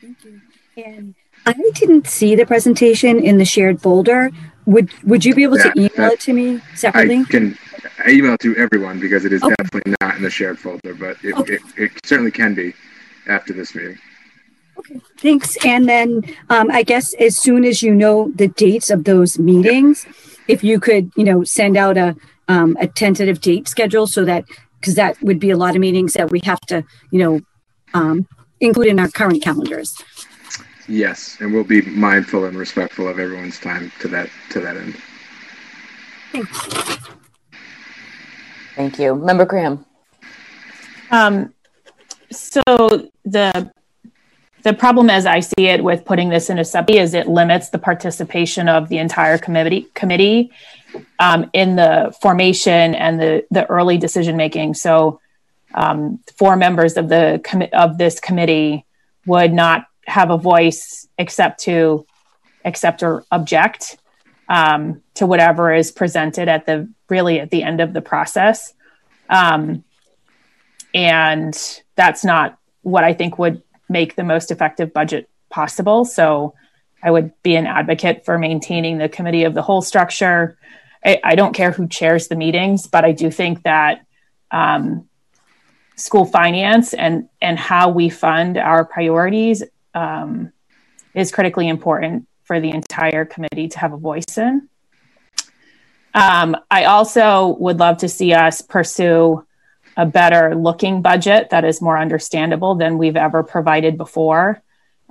Thank you. And I didn't see the presentation in the shared folder. Would Would you be able yeah, to email it to me separately? I can email it to everyone because it is okay. definitely not in the shared folder, but it, okay. it, it, certainly can be after this meeting. Okay, thanks. And then um, I guess as soon as you know the dates of those meetings, yeah. if you could, you know, send out a um, a tentative date schedule so that because that would be a lot of meetings that we have to, you know, um, include in our current calendars. Yes, and we'll be mindful and respectful of everyone's time to that to that end. Thanks. Thank you, Member Graham. Um, so the the problem as I see it with putting this in a sub is it limits the participation of the entire committee committee um, in the formation and the the early decision making. So um, four members of the com- of this committee would not have a voice except to accept or object um, to whatever is presented at the really at the end of the process. Um, and that's not what I think would make the most effective budget possible. So I would be an advocate for maintaining the committee of the whole structure. I, I don't care who chairs the meetings, but I do think that um, school finance and and how we fund our priorities um, is critically important for the entire committee to have a voice in. Um, I also would love to see us pursue a better looking budget that is more understandable than we've ever provided before.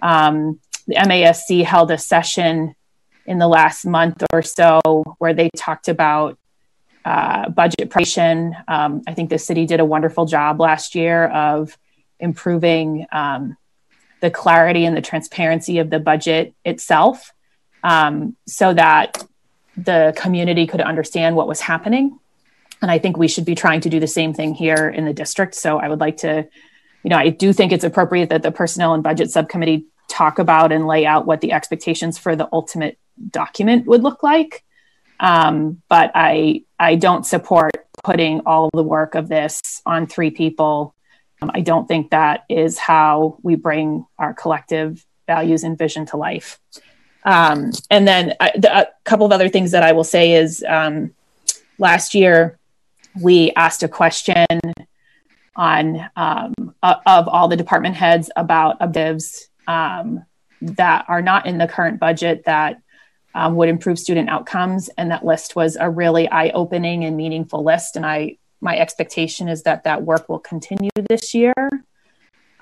Um, the MASC held a session in the last month or so where they talked about uh, budget preparation. Um, I think the city did a wonderful job last year of improving um, the clarity and the transparency of the budget itself um, so that the community could understand what was happening. And I think we should be trying to do the same thing here in the district. So I would like to, you know, I do think it's appropriate that the personnel and budget subcommittee talk about and lay out what the expectations for the ultimate document would look like. Um, but I I don't support putting all the work of this on three people um, I don't think that is how we bring our collective values and vision to life. Um, and then I, the, a couple of other things that I will say is um, last year we asked a question on um, of all the department heads about objectives um, that are not in the current budget that um, would improve student outcomes. And that list was a really eye opening and meaningful list. And I my expectation is that that work will continue this year.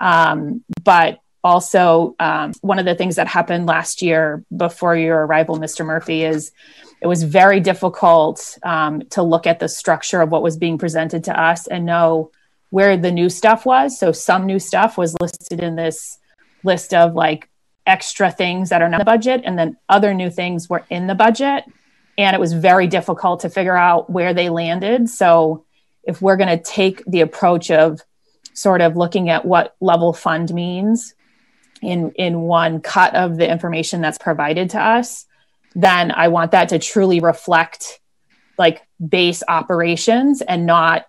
Um, but also, um, one of the things that happened last year before your arrival, Mr. Murphy, is it was very difficult um, to look at the structure of what was being presented to us and know where the new stuff was. So, some new stuff was listed in this list of like extra things that are not in the budget, and then other new things were in the budget. And it was very difficult to figure out where they landed. So, if we're going to take the approach of sort of looking at what level fund means in in one cut of the information that's provided to us then i want that to truly reflect like base operations and not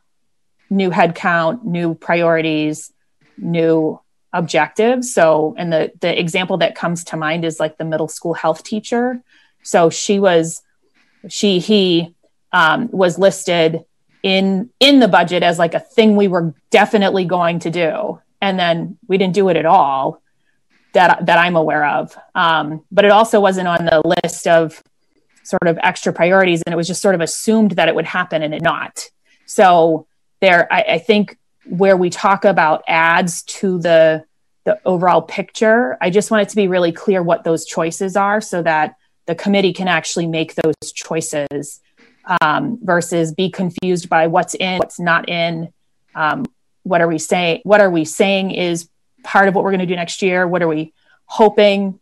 new headcount new priorities new objectives so and the the example that comes to mind is like the middle school health teacher. So she was she he um, was listed in in the budget as like a thing we were definitely going to do. And then we didn't do it at all that that i'm aware of. Um, but it also wasn't on the list of sort of extra priorities and it was just sort of assumed that it would happen and it not. So there I, I think where we talk about adds to the the overall picture i just want it to be really clear what those choices are so that the committee can actually make those choices um, versus be confused by what's in, what's not in. Um, what are we saying? What are we saying is part of what we're going to do next year? What are we hoping,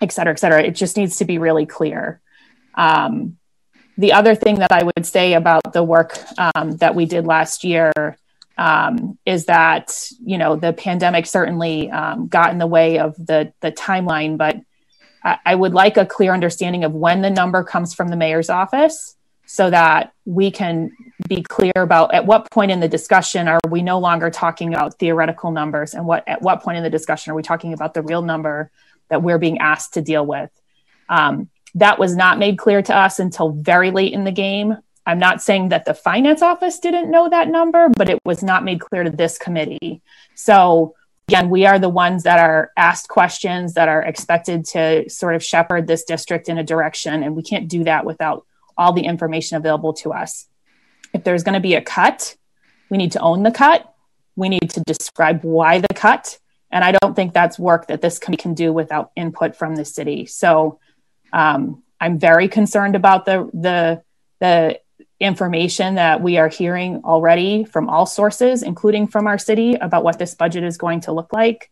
et cetera, et cetera? It just needs to be really clear. Um, the other thing that I would say about the work um, that we did last year um, is that you know the pandemic certainly um, got in the way of the the timeline, but I, I would like a clear understanding of when the number comes from the mayor's office so that we can be clear about at what point in the discussion are we no longer talking about theoretical numbers and what at what point in the discussion are we talking about the real number that we're being asked to deal with? Um, that was not made clear to us until very late in the game i'm not saying that the finance office didn't know that number but it was not made clear to this committee so again we are the ones that are asked questions that are expected to sort of shepherd this district in a direction and we can't do that without all the information available to us. If there's going to be a cut, we need to own the cut. We need to describe why the cut. And I don't think that's work that this committee can do without input from the city. So um, I'm very concerned about the, the, the information that we are hearing already from all sources, including from our city, about what this budget is going to look like.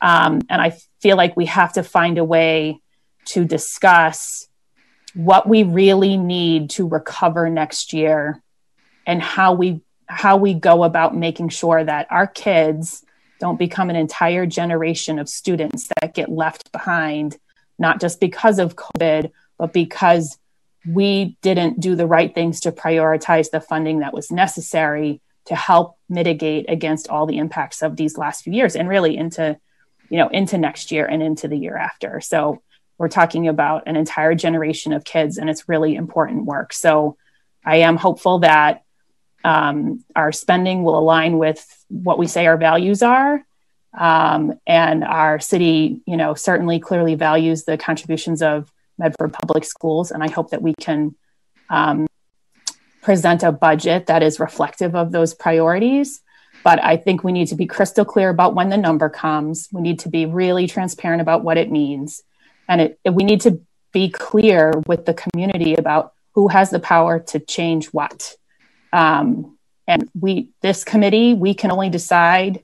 Um, and I feel like we have to find a way to discuss what we really need to recover next year and how we how we go about making sure that our kids don't become an entire generation of students that get left behind not just because of covid but because we didn't do the right things to prioritize the funding that was necessary to help mitigate against all the impacts of these last few years and really into you know into next year and into the year after. So we're talking about an entire generation of kids and it's really important work. So i am hopeful that um, our spending will align with what we say our values are um, and our city you know certainly clearly values the contributions of medford public schools and i hope that we can um, present a budget that is reflective of those priorities. But i think we need to be crystal clear about when the number comes. We need to be really transparent about what it means. And it, it, we need to be clear with the community about who has the power to change what. Um, and we this committee we can only decide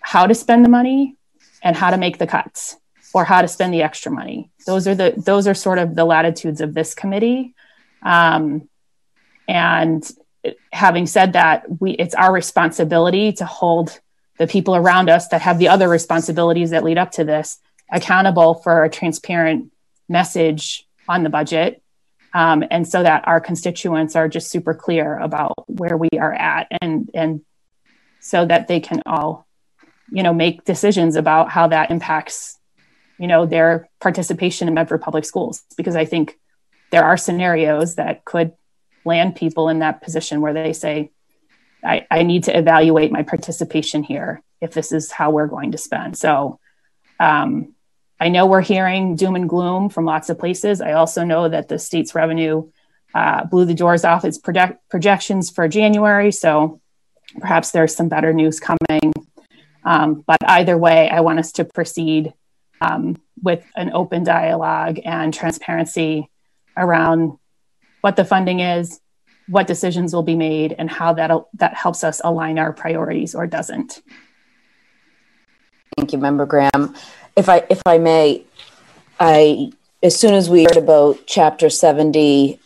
how to spend the money and how to make the cuts or how to spend the extra money. Those are the those are sort of the latitudes of this committee. Um, and having said that we it's our responsibility to hold the people around us that have the other responsibilities that lead up to this accountable for a transparent message on the budget. Um, and so that our constituents are just super clear about where we are at and and so that they can all you know make decisions about how that impacts you know their participation in medford public schools because i think there are scenarios that could land people in that position where they say I, I need to evaluate my participation here if this is how we're going to spend so um, I know we're hearing doom and gloom from lots of places. I also know that the state's revenue uh, blew the doors off its project- projections for January. So perhaps there's some better news coming. Um, but either way, I want us to proceed um, with an open dialogue and transparency around what the funding is, what decisions will be made, and how that that helps us align our priorities or doesn't. Thank you, Member Graham if I if I may, I as soon as we heard about Chapter 70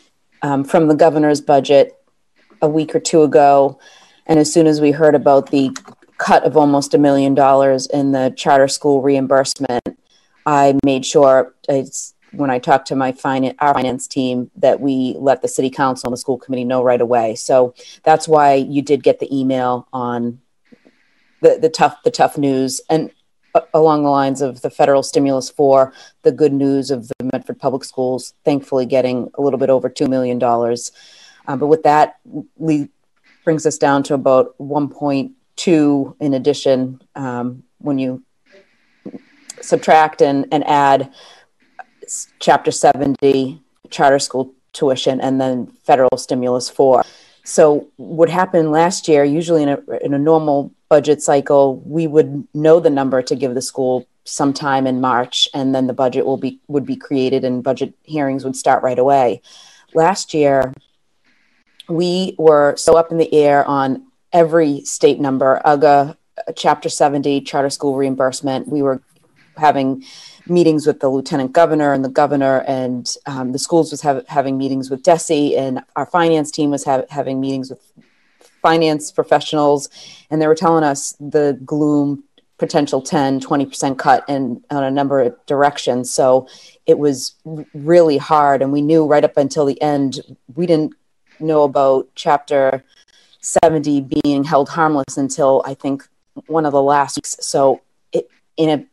um, from the governor's budget a week or two ago, and as soon as we heard about the cut of almost a million dollars in the charter school reimbursement, I made sure when I talked to my finance, our finance team that we let the city council and the school committee know right away. So that's why you did get the email on the, the tough the tough news. And along the lines of the federal stimulus for the good news of the Medford Public Schools, thankfully getting a little bit over $2 million. Uh, but with that, we brings us down to about 1.2 in addition um, when you subtract and, and add chapter 70 charter school tuition and then federal stimulus for so what happened last year usually in a, in a normal budget cycle, we would know the number to give the school sometime in March, and then the budget will be would be created and budget hearings would start right away. Last year, we were so up in the air on every state number, UGA, Chapter 70, charter school reimbursement. We were having meetings with the lieutenant governor and the governor, and um, the schools was have, having meetings with DESE, and our finance team was ha- having meetings with finance professionals, and they were telling us the gloom potential 10, 20% cut and on a number of directions. So it was really hard. And we knew right up until the end, we didn't know about chapter 70 being held harmless until I think one of the last weeks. So it in a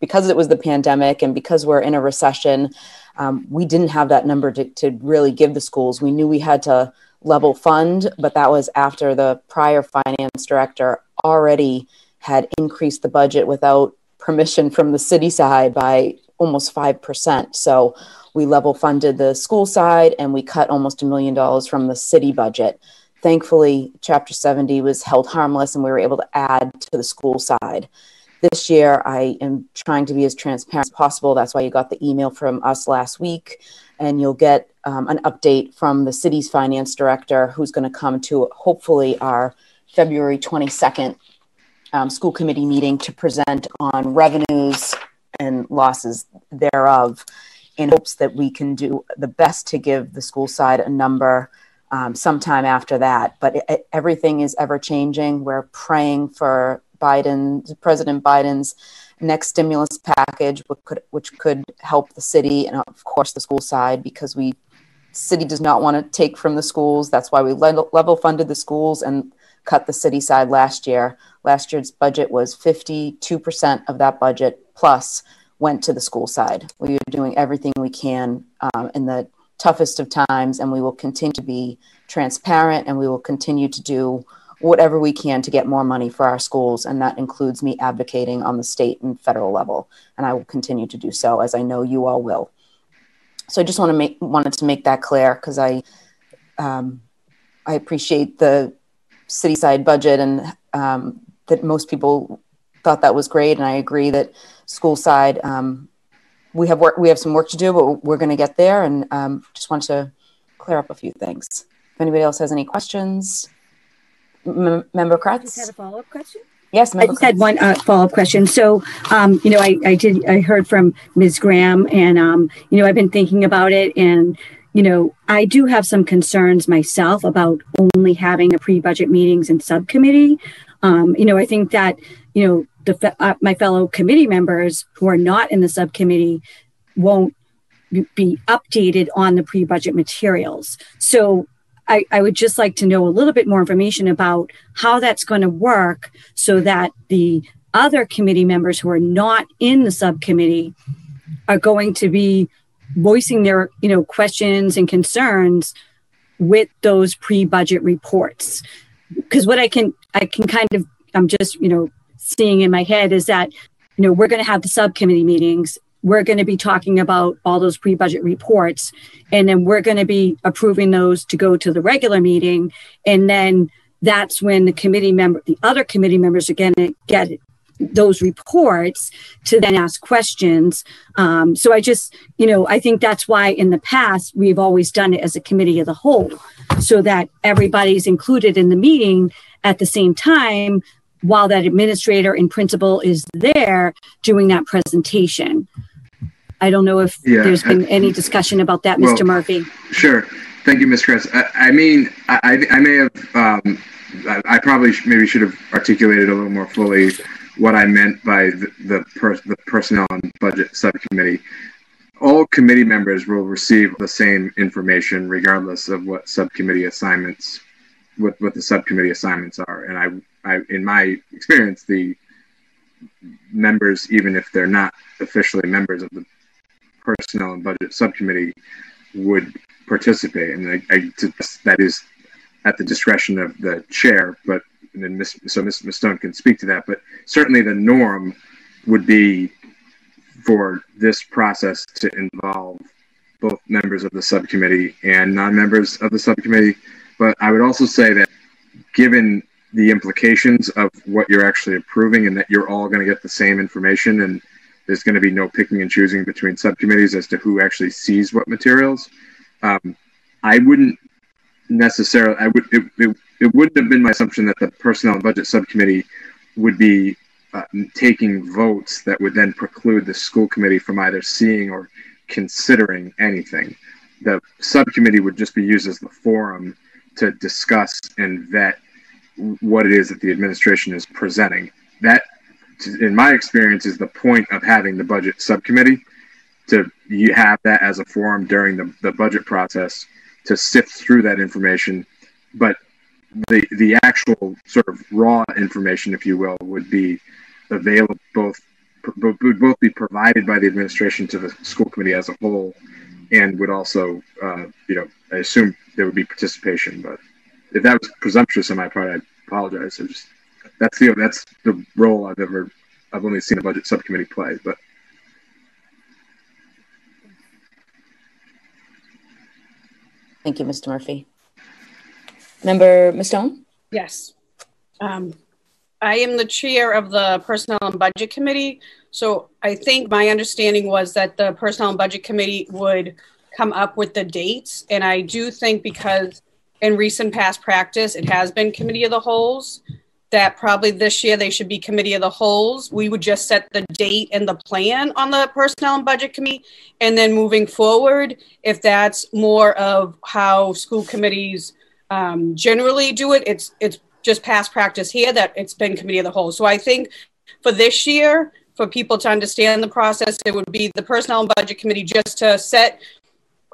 because it was the pandemic and because we're in a recession, um, we didn't have that number to, to really give the schools. We knew we had to level fund, but that was after the prior finance director already had increased the budget without permission from the city side by almost 5%. So we level funded the school side and we cut almost a million dollars from the city budget. Thankfully, Chapter 70 was held harmless and we were able to add to the school side. This year, I am trying to be as transparent as possible. That's why you got the email from us last week. And you'll get um, an update from the city's finance director, who's going to come to hopefully our February 22nd um, school committee meeting to present on revenues and losses thereof in hopes that we can do the best to give the school side a number um, sometime after that. But it, it, everything is ever changing. We're praying for Biden, President Biden's next stimulus package, which could, which could help the city and of course the school side because we city does not want to take from the schools. That's why we level funded the schools and cut the city side last year. Last year's budget was 52% of that budget plus went to the school side. We are doing everything we can um, in the toughest of times, and we will continue to be transparent and we will continue to do whatever we can to get more money for our schools. And that includes me advocating on the state and federal level. And I will continue to do so, as I know you all will. So I just want to make wanted to make that clear because I um, I appreciate the city side budget and um, that most people thought that was great, and I agree that school side um, we have work we have some work to do, but we're going to get there. And um, just want to clear up a few things. If anybody else has any questions, M- Member Kreatz. Just had a follow up question. Yes, I just had one uh, follow up question. So, um, you know, I, I did I heard from Ms. Graham, and um, you know, I've been thinking about it, and you know, I do have some concerns myself about only having a pre-budget meetings and subcommittee. Um, you know, I think that you know the uh, my fellow committee members who are not in the subcommittee won't be updated on the pre-budget materials. So I, I, would just like to know a little bit more information about how that's going to work so that the other committee members who are not in the subcommittee are going to be voicing their you know questions and concerns with those pre-budget reports. Because what i can i can kind of i'm just you know seeing in my head is that you know we're going to have the subcommittee meetings we're going to be talking about all those pre-budget reports and then we're going to be approving those to go to the regular meeting and then that's when the committee member the other committee members are going to get those reports to then ask questions. Um, so i just you know i think that's why in the past we've always done it as a committee of the whole so that everybody's included in the meeting at the same time while that administrator and principal is there doing that presentation I don't know if yeah, there's been any discussion about that, well, Mr. Murphy. Sure. Thank you, Ms. Chris. I, I mean, I, I, may have, um, I, I, probably maybe should have articulated a little more fully what I meant by the, the, per, the personnel and budget subcommittee. All committee members will receive the same information regardless of what subcommittee assignments, what, what the subcommittee assignments are. And I, I, in my experience, the members, even if they're not officially members of the personnel and budget subcommittee would participate, and I, I, that is at the discretion of the chair. But then Ms. so Ms. Stone can speak to that. But certainly the norm would be for this process to involve both members of the subcommittee and non-members of the subcommittee. But I would also say that given the implications of what you're actually approving and that you're all going to get the same information and there's going to be no picking and choosing between subcommittees as to who actually sees what materials. Um, I wouldn't necessarily. I would. It, it, it, wouldn't have been my assumption that the personnel and budget subcommittee would be uh, taking votes that would then preclude the school committee from either seeing or considering anything. The subcommittee would just be used as the forum to discuss and vet what it is that the administration is presenting. That in my experience, is the point of having the budget subcommittee to you have that as a forum during the, the budget process to sift through that information. But the the actual sort of raw information, if you will, would be available both would both be provided by the administration to the school committee as a whole, and would also, uh, you know, I assume there would be participation. But if that was presumptuous on my part, I apologize. I just that's the that's the role I've ever I've only seen a budget subcommittee play, but. Thank you, Mr. Murphy. Member Mustone? Yes. Um, I am the chair of the Personnel and Budget Committee. So I think my understanding was that the Personnel and Budget Committee would come up with the dates. And I do think because in recent past practice, it has been Committee of the Wholes, that probably this year they should be Committee of the Wholes. We would just set the date and the plan on the Personnel and Budget Committee. And then moving forward, if that's more of how school committees um, generally do it. It's it's just past practice here that it's been committee of the whole. So I think for this year, for people to understand the process, it would be the personnel and budget committee just to set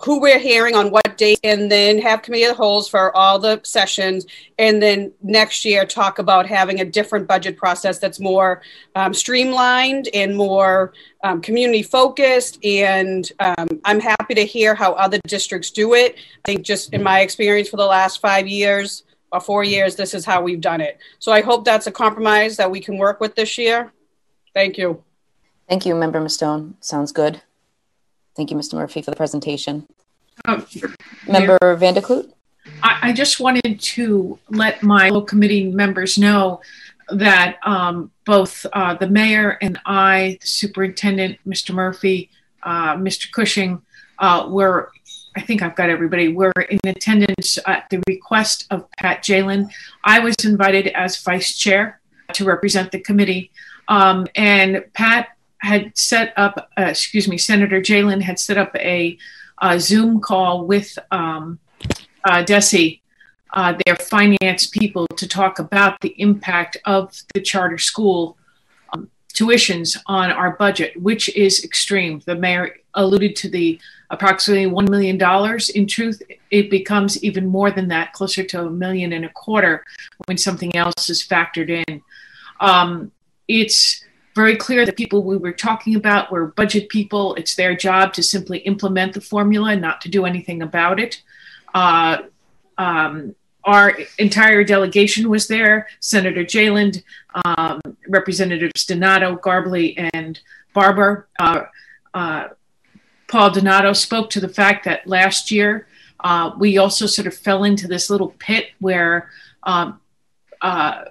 who we're hearing on what date and then have committee of the wholes for all the sessions and then next year talk about having a different budget process that's more um, streamlined and more um, community focused and um, i'm happy to hear how other districts do it. I think just in my experience for the last five years or four years this is how we've done it. So i hope that's a compromise that we can work with this year. Thank you. Thank you member stone sounds good Thank you, Mr. Murphy, for the presentation. Um, Member yeah. Van der Kloot? I, I, just wanted to let my local committee members know that um, both uh, the mayor and I, the superintendent, Mr. Murphy, uh, Mr. Cushing, uh, were, I think I've got everybody, were in attendance at the request of Pat Jehlen. I was invited as vice chair to represent the committee. Um, and Pat had set up, uh, excuse me, Senator Jehlen had set up a, a Zoom call with um, uh, DESE, uh, their finance people, to talk about the impact of the charter school um, tuitions on our budget, which is extreme. The mayor alluded to the approximately $1 million. In truth, it becomes even more than that, closer to a million and a quarter when something else is factored in. Um, it's very clear that people we were talking about were budget people. It's their job to simply implement the formula, and not to do anything about it. Uh, um, our entire delegation was there. Senator Jehlen, um, Representatives Donato, Garballey, and Barber. Uh, uh, Paul Donato spoke to the fact that last year uh, we also sort of fell into this little pit where um, uh,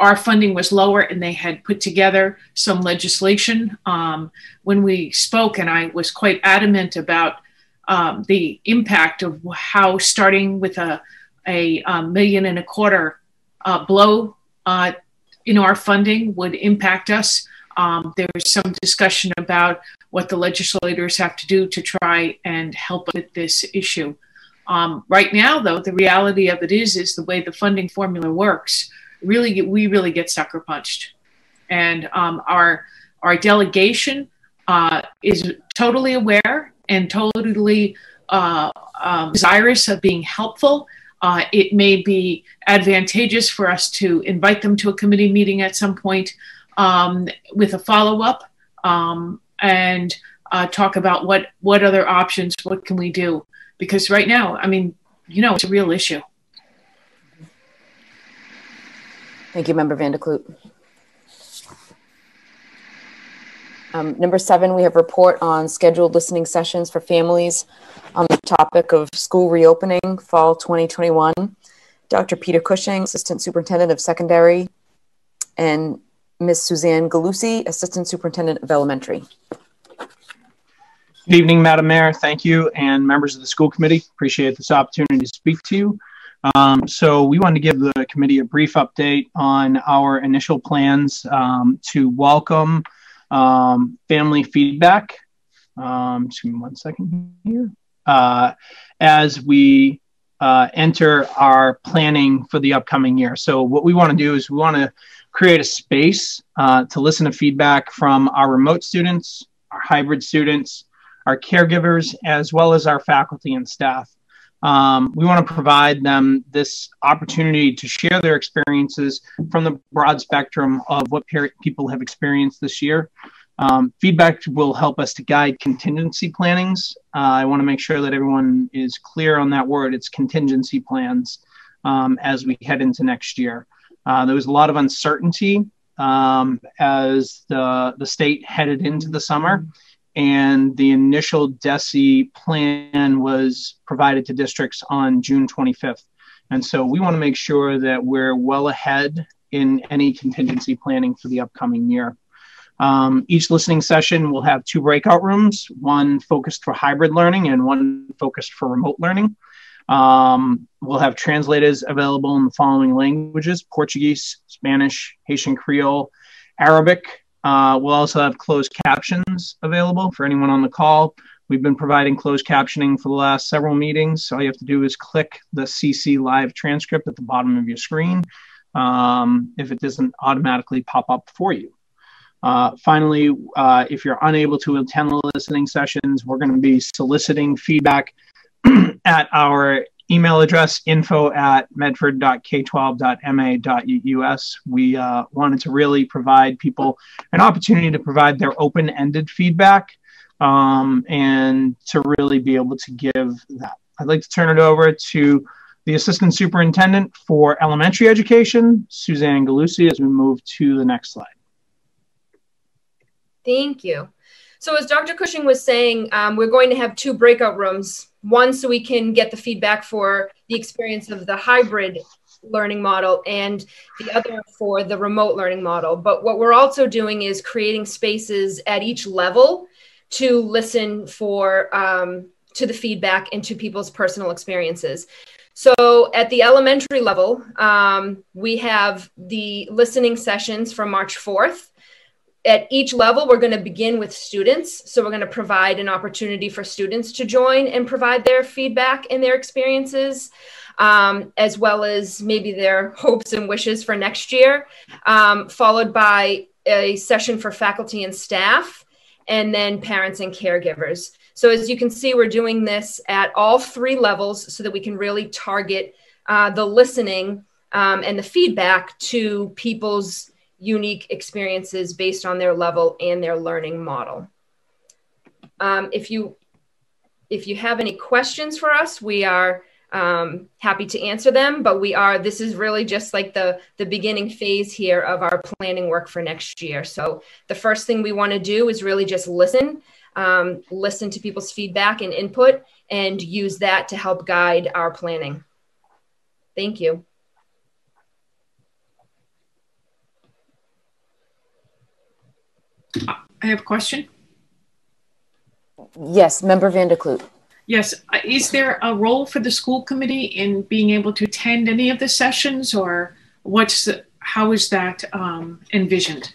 our funding was lower and they had put together some legislation. Um, when we spoke and i was quite adamant about um, the impact of how starting with a, a, a million and a quarter uh, blow uh, in our funding would impact us. Um, there was some discussion about what the legislators have to do to try and help with this issue. Um, right now though the reality of it is is the way the funding formula works really get, we really get sucker punched. And um, our our delegation uh, is totally aware and totally uh, um, desirous of being helpful. Uh, it may be advantageous for us to invite them to a committee meeting at some point um, with a follow up um, and uh, talk about what what other options, what can we do? Because right now, I mean, you know, it's a real issue. Thank you, Member Van der Kloot. Um, number seven, we have report on scheduled listening sessions for families on the topic of school reopening fall 2021. Dr. Peter Cushing, Assistant Superintendent of Secondary, and Ms. Suzanne Galusi, Assistant Superintendent of Elementary. Good evening, Madam Mayor. Thank you, and members of the school committee. Appreciate this opportunity to speak to you. Um, so we wanted to give the committee a brief update on our initial plans um, to welcome um, family feedback. Um, just me one second here. Uh, as we uh, enter our planning for the upcoming year. So what we want to do is we want to create a space uh, to listen to feedback from our remote students, our hybrid students, our caregivers, as well as our faculty and staff. Um, we want to provide them this opportunity to share their experiences from the broad spectrum of what people have experienced this year. Um, feedback will help us to guide contingency plannings. Uh, I want to make sure that everyone is clear on that word. It's contingency plans um, as we head into next year. Uh, there was a lot of uncertainty um, as the, the state headed into the summer, and the initial DESE plan was provided to districts on June 25th. And so we want to make sure that we're well ahead in any contingency planning for the upcoming year. Um, each listening session will have two breakout rooms, one focused for hybrid learning and one focused for remote learning. Um, we'll have translators available in the following languages Portuguese, Spanish, Haitian Creole, Arabic. Uh, we'll also have closed captions available for anyone on the call. We've been providing closed captioning for the last several meetings. all you have to do is click the CC live transcript at the bottom of your screen um, if it doesn't automatically pop up for you. Uh, finally, uh, if you're unable to attend the listening sessions, we're going to be soliciting feedback at our email address info at medford.k12.ma.us. We uh, wanted to really provide people an opportunity to provide their open ended feedback um, and to really be able to give that. I'd like to turn it over to the Assistant Superintendent for Elementary Education, Suzanne Galusi, as we move to the next slide. Thank you. So as Dr. Cushing was saying, um, we're going to have two breakout rooms. One so we can get the feedback for the experience of the hybrid learning model and the other for the remote learning model. But what we're also doing is creating spaces at each level to listen for um, to the feedback and to people's personal experiences. So at the elementary level, um, we have the listening sessions from March 4th at each level, we're going to begin with students. So we're going to provide an opportunity for students to join and provide their feedback and their experiences, um, as well as maybe their hopes and wishes for next year, um, followed by a session for faculty and staff, and then parents and caregivers. So as you can see, we're doing this at all three levels so that we can really target uh, the listening um, and the feedback to people's unique experiences based on their level and their learning model. Um, if you if you have any questions for us, we are um, happy to answer them. But we are this is really just like the the beginning phase here of our planning work for next year. So the first thing we want to do is really just listen, um, listen to people's feedback and input, and use that to help guide our planning. Thank you. I have a question. Yes, Member Van der Kloot. Yes, uh, is there a role for the school committee in being able to attend any of the sessions, or what's the, how is that um, envisioned?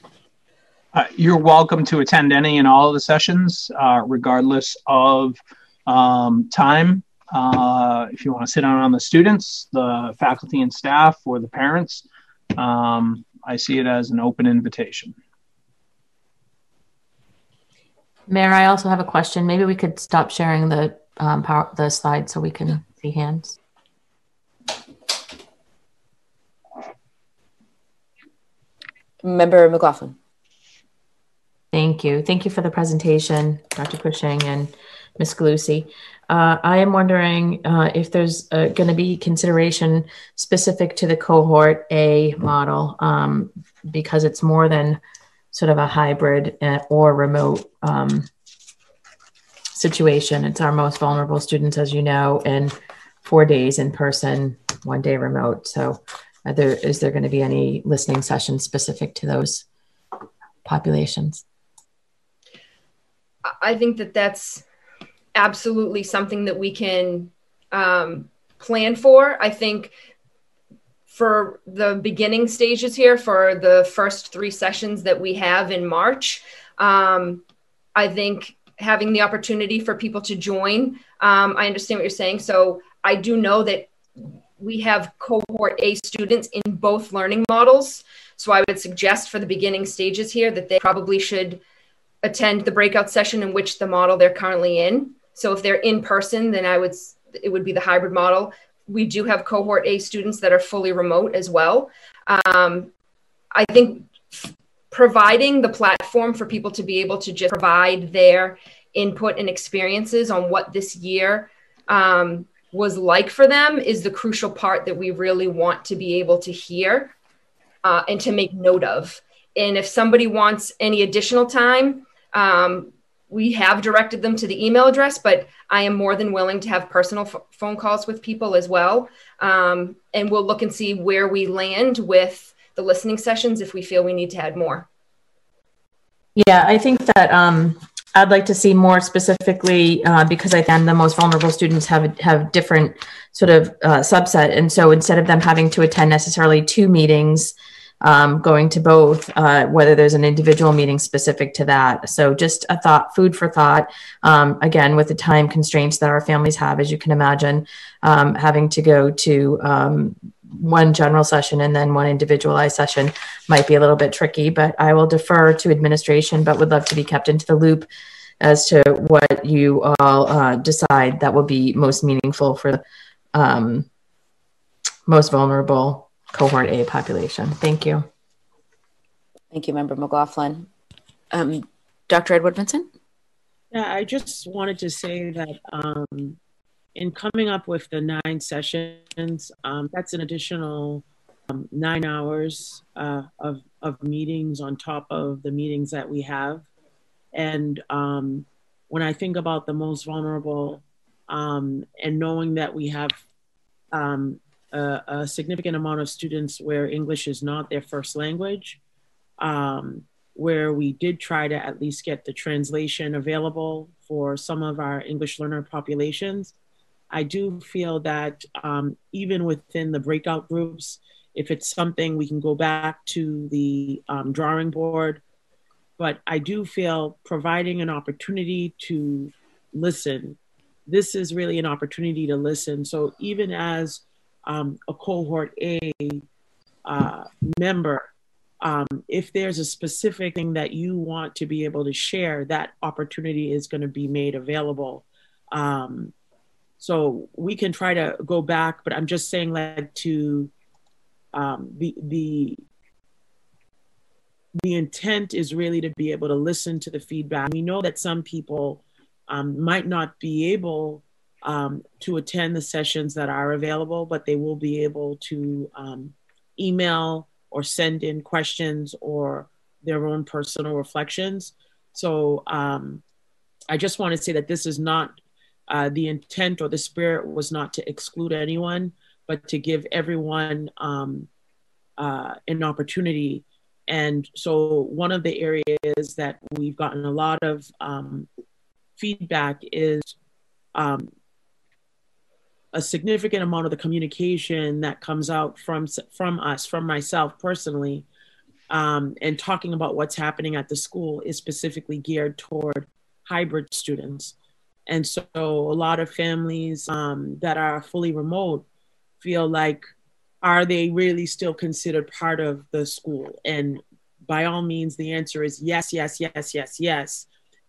Uh, you're welcome to attend any and all of the sessions, uh, regardless of um, time. Uh, if you want to sit down on the students, the faculty and staff, or the parents, um, I see it as an open invitation. Mayor, I also have a question. Maybe we could stop sharing the um, power, the slide so we can see hands. Member McLaughlin. Thank you. Thank you for the presentation, Dr. Cushing and Ms. Galusi. Uh, I am wondering uh, if there's uh, going to be consideration specific to the cohort A model um, because it's more than sort of a hybrid uh, or remote um, situation. It's our most vulnerable students, as you know, and four days in person, one day remote. So, there, is there going to be any listening sessions specific to those populations? I think that that's absolutely something that we can um, plan for. I think for the beginning stages here for the first three sessions that we have in March. Um, I think having the opportunity for people to join, um, I understand what you're saying. So I do know that we have cohort A students in both learning models. So I would suggest for the beginning stages here that they probably should attend the breakout session in which the model they're currently in. So if they're in person, then I would it would be the hybrid model. We do have cohort A students that are fully remote as well. Um, I think providing the platform for people to be able to just provide their input and experiences on what this year um, was like for them is the crucial part that we really want to be able to hear uh, and to make note of. And if somebody wants any additional time, um, we have directed them to the email address, but I am more than willing to have personal f- phone calls with people as well. Um, and we'll look and see where we land with the listening sessions if we feel we need to add more. Yeah, I think that um, I'd like to see more specifically uh, because I think the most vulnerable students have have different sort of uh, subset, and so instead of them having to attend necessarily two meetings, um, going to both, uh, whether there's an individual meeting specific to that. So just a thought, food for thought. Um, again, with the time constraints that our families have, as you can imagine, um, having to go to um, one general session and then one individualized session might be a little bit tricky, but I will defer to administration, but would love to be kept into the loop as to what you all uh, decide that will be most meaningful for um, most vulnerable cohort A population. Thank you. Thank you, Member McLaughlin. Um, Dr. Edouard-Vincent? Yeah, I just wanted to say that um, in coming up with the nine sessions, um, that's an additional um, nine hours uh, of, of meetings on top of the meetings that we have. And um, when I think about the most vulnerable um, and knowing that we have um, a, significant amount of students where English is not their first language, um, where we did try to at least get the translation available for some of our English learner populations. I do feel that um, even within the breakout groups, if it's something we can go back to the um, drawing board, but I do feel providing an opportunity to listen. This is really an opportunity to listen. So even as um, a cohort A uh, member, um, if there's a specific thing that you want to be able to share, that opportunity is going to be made available. Um, so we can try to go back, but I'm just saying like to um, the the the intent is really to be able to listen to the feedback. We know that some people um, might not be able um, to attend the sessions that are available, but they will be able to um, email or send in questions or their own personal reflections. So um, I just want to say that this is not uh, the intent or the spirit was not to exclude anyone, but to give everyone um, uh, an opportunity. And so, one of the areas that we've gotten a lot of um, feedback is um, a significant amount of the communication that comes out from from us, from myself personally, um, and talking about what's happening at the school is specifically geared toward hybrid students. And so a lot of families um, that are fully remote feel like, are they really still considered part of the school? And by all means, the answer is yes, yes, yes, yes, yes.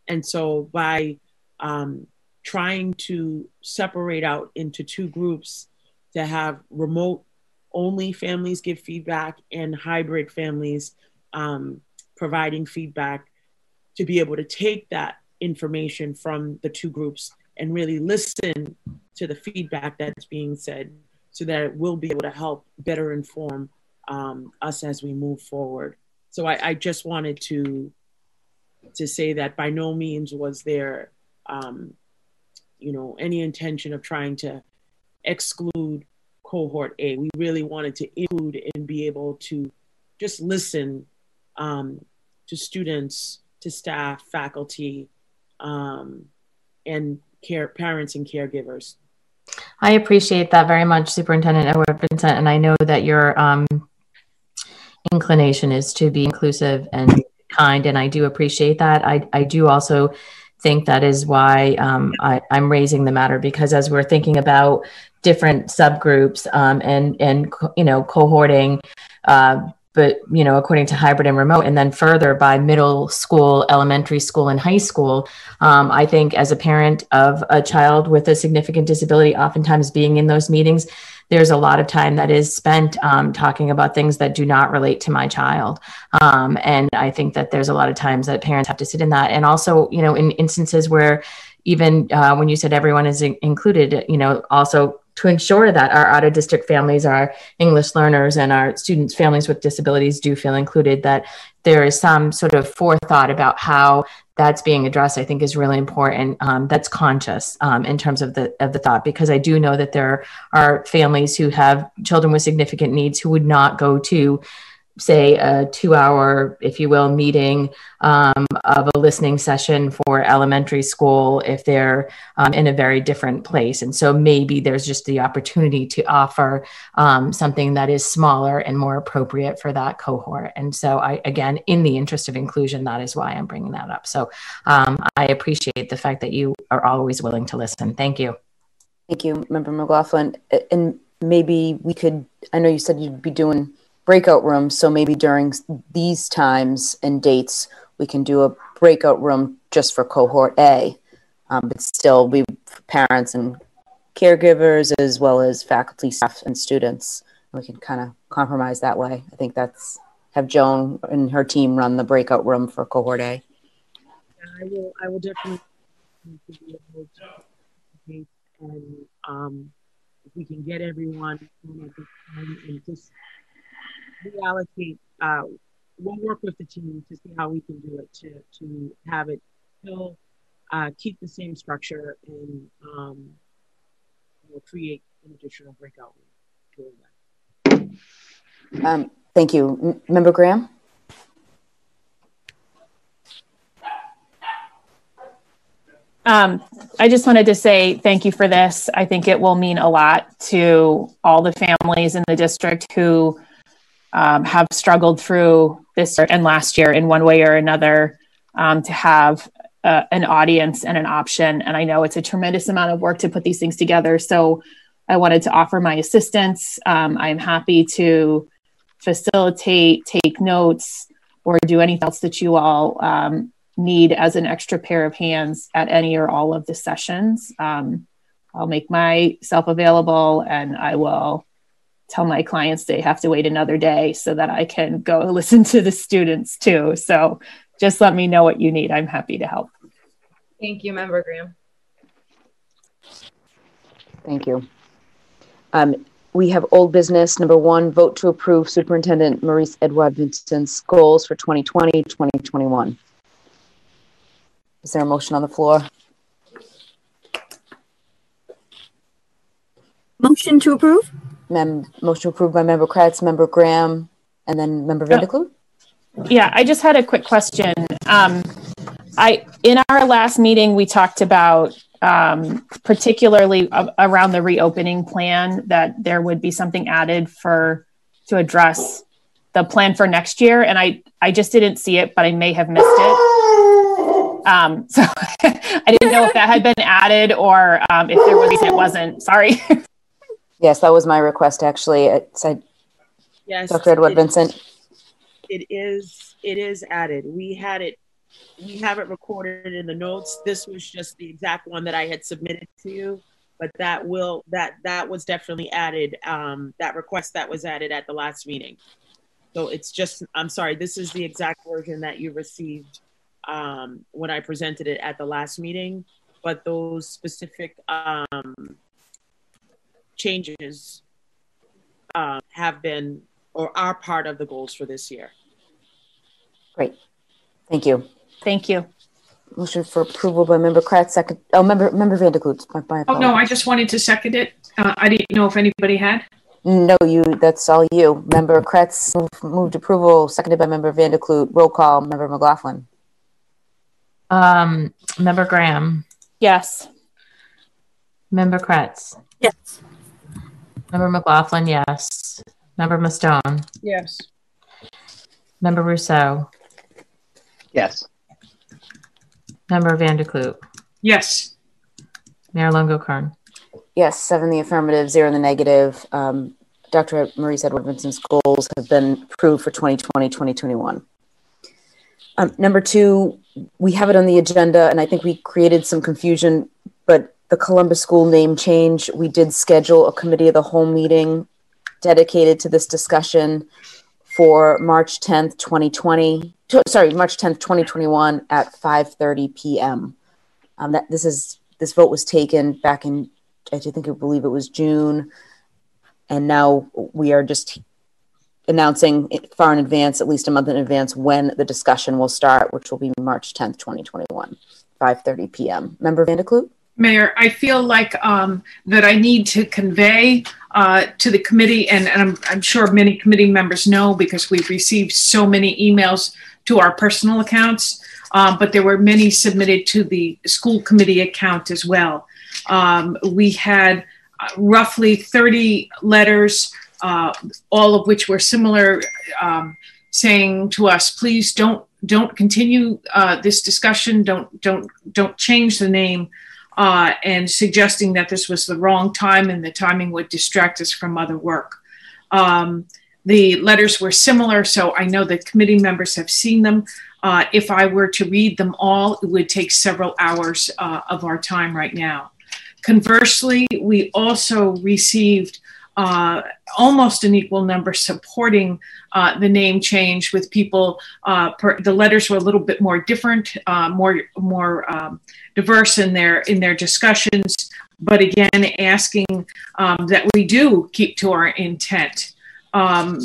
And so by um, trying to separate out into two groups to have remote only families give feedback and hybrid families um, providing feedback to be able to take that information from the two groups and really listen to the feedback that's being said so that it will be able to help better inform um, us as we move forward. So I, I, just wanted to to say that by no means was there, um, you know, any intention of trying to exclude cohort A. We really wanted to include and be able to just listen um, to students, to staff, faculty, um, and care parents and caregivers. I appreciate that very much, Superintendent Edward Vincent, and I know that your um, inclination is to be inclusive and kind, and I do appreciate that. I, I do also think that is why um, I, am raising the matter because as we're thinking about different subgroups um, and and you know cohorting uh, but you know according to hybrid and remote and then further by middle school elementary school and high school um, i think as a parent of a child with a significant disability oftentimes being in those meetings there's a lot of time that is spent um, talking about things that do not relate to my child. Um, and i think that there's a lot of times that parents have to sit in that. And also you know in instances where even uh, when you said everyone is in- included you know also to ensure that our out of district families, our English learners, and our students' families with disabilities do feel included, that there is some sort of forethought about how that's being addressed, I think is really important. Um, that's conscious um, in terms of the of the thought, because I do know that there are families who have children with significant needs who would not go to say a two hour if you will meeting um, of a listening session for elementary school if they're um, in a very different place. And so maybe there's just the opportunity to offer um, something that is smaller and more appropriate for that cohort. And so i again in the interest of inclusion that is why i'm bringing that up. So um, i appreciate the fact that you are always willing to listen. Thank you. Thank you member mclaughlin. And maybe we could i know you said you'd be doing breakout rooms. So maybe during these times and dates, we can do a breakout room just for cohort A, um, but still be parents and caregivers as well as faculty, staff, and students. We can kind of compromise that way. I think that's have Joan and her team run the breakout room for cohort A. I will. I will definitely and um, if we can get everyone and just reallocate. Uh, we'll work with the team to see how we can do it to to have it still uh, keep the same structure and um, we'll create an additional breakout room. Um, thank you, M- Member Graham. Um, I just wanted to say thank you for this. I think it will mean a lot to all the families in the district who um, have struggled through this and last year in one way or another um, to have uh, an audience and an option. And I know it's a tremendous amount of work to put these things together. So I wanted to offer my assistance. Um, I'm happy to facilitate, take notes, or do anything else that you all um, need as an extra pair of hands at any or all of the sessions. Um, I'll make myself available and I will tell my clients they have to wait another day so that I can go listen to the students too. So just let me know what you need. I'm happy to help. Thank you, Member Graham. Thank you. Um, we have old business. Number one, vote to approve Superintendent Maurice Edouard-Vincent's goals for 2020 2021. Is there a motion on the floor? Motion to approve? Mem- motion approved by member Kreatz, member Graham, and then member Van der Kloot. Yeah, I just had a quick question. Um, I in our last meeting we talked about um, particularly around the reopening plan that there would be something added for to address the plan for next year, and I I just didn't see it, but I may have missed it. Um, so I didn't know if that had been added or um, if there was it wasn't. Sorry. Yes, that was my request actually. It said, yes, Dr. Edouard it, Vincent. It is, it is added. We had it, we have it recorded in the notes. This was just the exact one that I had submitted to you, but that will, that, that was definitely added. Um, that request that was added at the last meeting. So it's just, I'm sorry, this is the exact version that you received um, when I presented it at the last meeting, but those specific um, changes uh, have been or are part of the goals for this year. Great. Thank you. Thank you. Motion for approval by member Kreatz, second. Oh, member member Van der Kloot. My, my oh no, I just wanted to second it. Uh, I didn't know if anybody had. No, you. That's all you. Member Kreatz moved, moved approval, seconded by member Van der Kloot. Roll call. Member McLaughlin. Um, member Graham. Yes. Member Kreatz. Yes. Member McLaughlin, yes. Member Mustone. Yes. Member Ruseau. Yes. Member Van der Kloot, Yes. Mayor Lungo-Koehn. Yes, seven the affirmative, zero the negative. Um, Dr. Maurice Edouard-Vincent's goals have been approved for 2020, 2021. Um, number two, we have it on the agenda, and I think we created some confusion, but the Columbus School name change, we did schedule a committee of the whole meeting dedicated to this discussion for March 10th, 2020, to- sorry, March 10th, 2021 at 5:30 PM. Um, that this is this vote was taken back in I think I believe it was June, and now we are just announcing far in advance, at least a month in advance, when the discussion will start, which will be March 10th, 2021, 5:30 p.m. Member Van der Kloot? Mayor, I feel like um, that I need to convey uh, to the committee, and, and I'm, I'm sure many committee members know because we've received so many emails to our personal accounts, um, but there were many submitted to the school committee account as well. Um, we had uh, roughly 30 letters, uh, all of which were similar, um, saying to us, please don't don't continue uh, this discussion. Don't don't don't change the name. Uh, and suggesting that this was the wrong time and the timing would distract us from other work. Um, the letters were similar, so I know that committee members have seen them. Uh, if I were to read them all, it would take several hours uh, of our time right now. Conversely, we also received uh, almost an equal number supporting uh, the name change with people. Uh, per, the letters were a little bit more different, uh, more more um, diverse in their in their discussions, but again asking um, that we do keep to our intent. Um,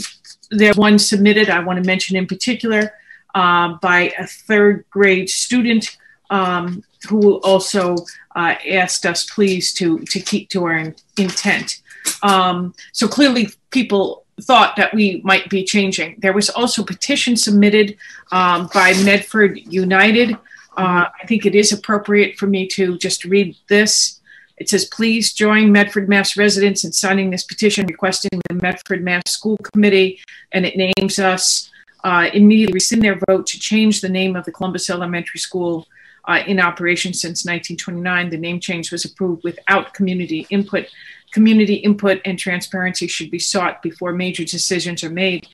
there's one submitted I want to mention in particular uh, by a third grade student um, who also uh, asked us please to to keep to our in, intent. Um, so clearly, people thought that we might be changing. There was also petition submitted um, by Medford United. Uh, I think it is appropriate for me to just read this. It says, please join Medford Mass residents in signing this petition requesting the Medford Mass School Committee, and it names us, uh, immediately rescind their vote to change the name of the Columbus Elementary School uh, in operation since 1929. The name change was approved without community input. Community input and transparency should be sought before major decisions are made.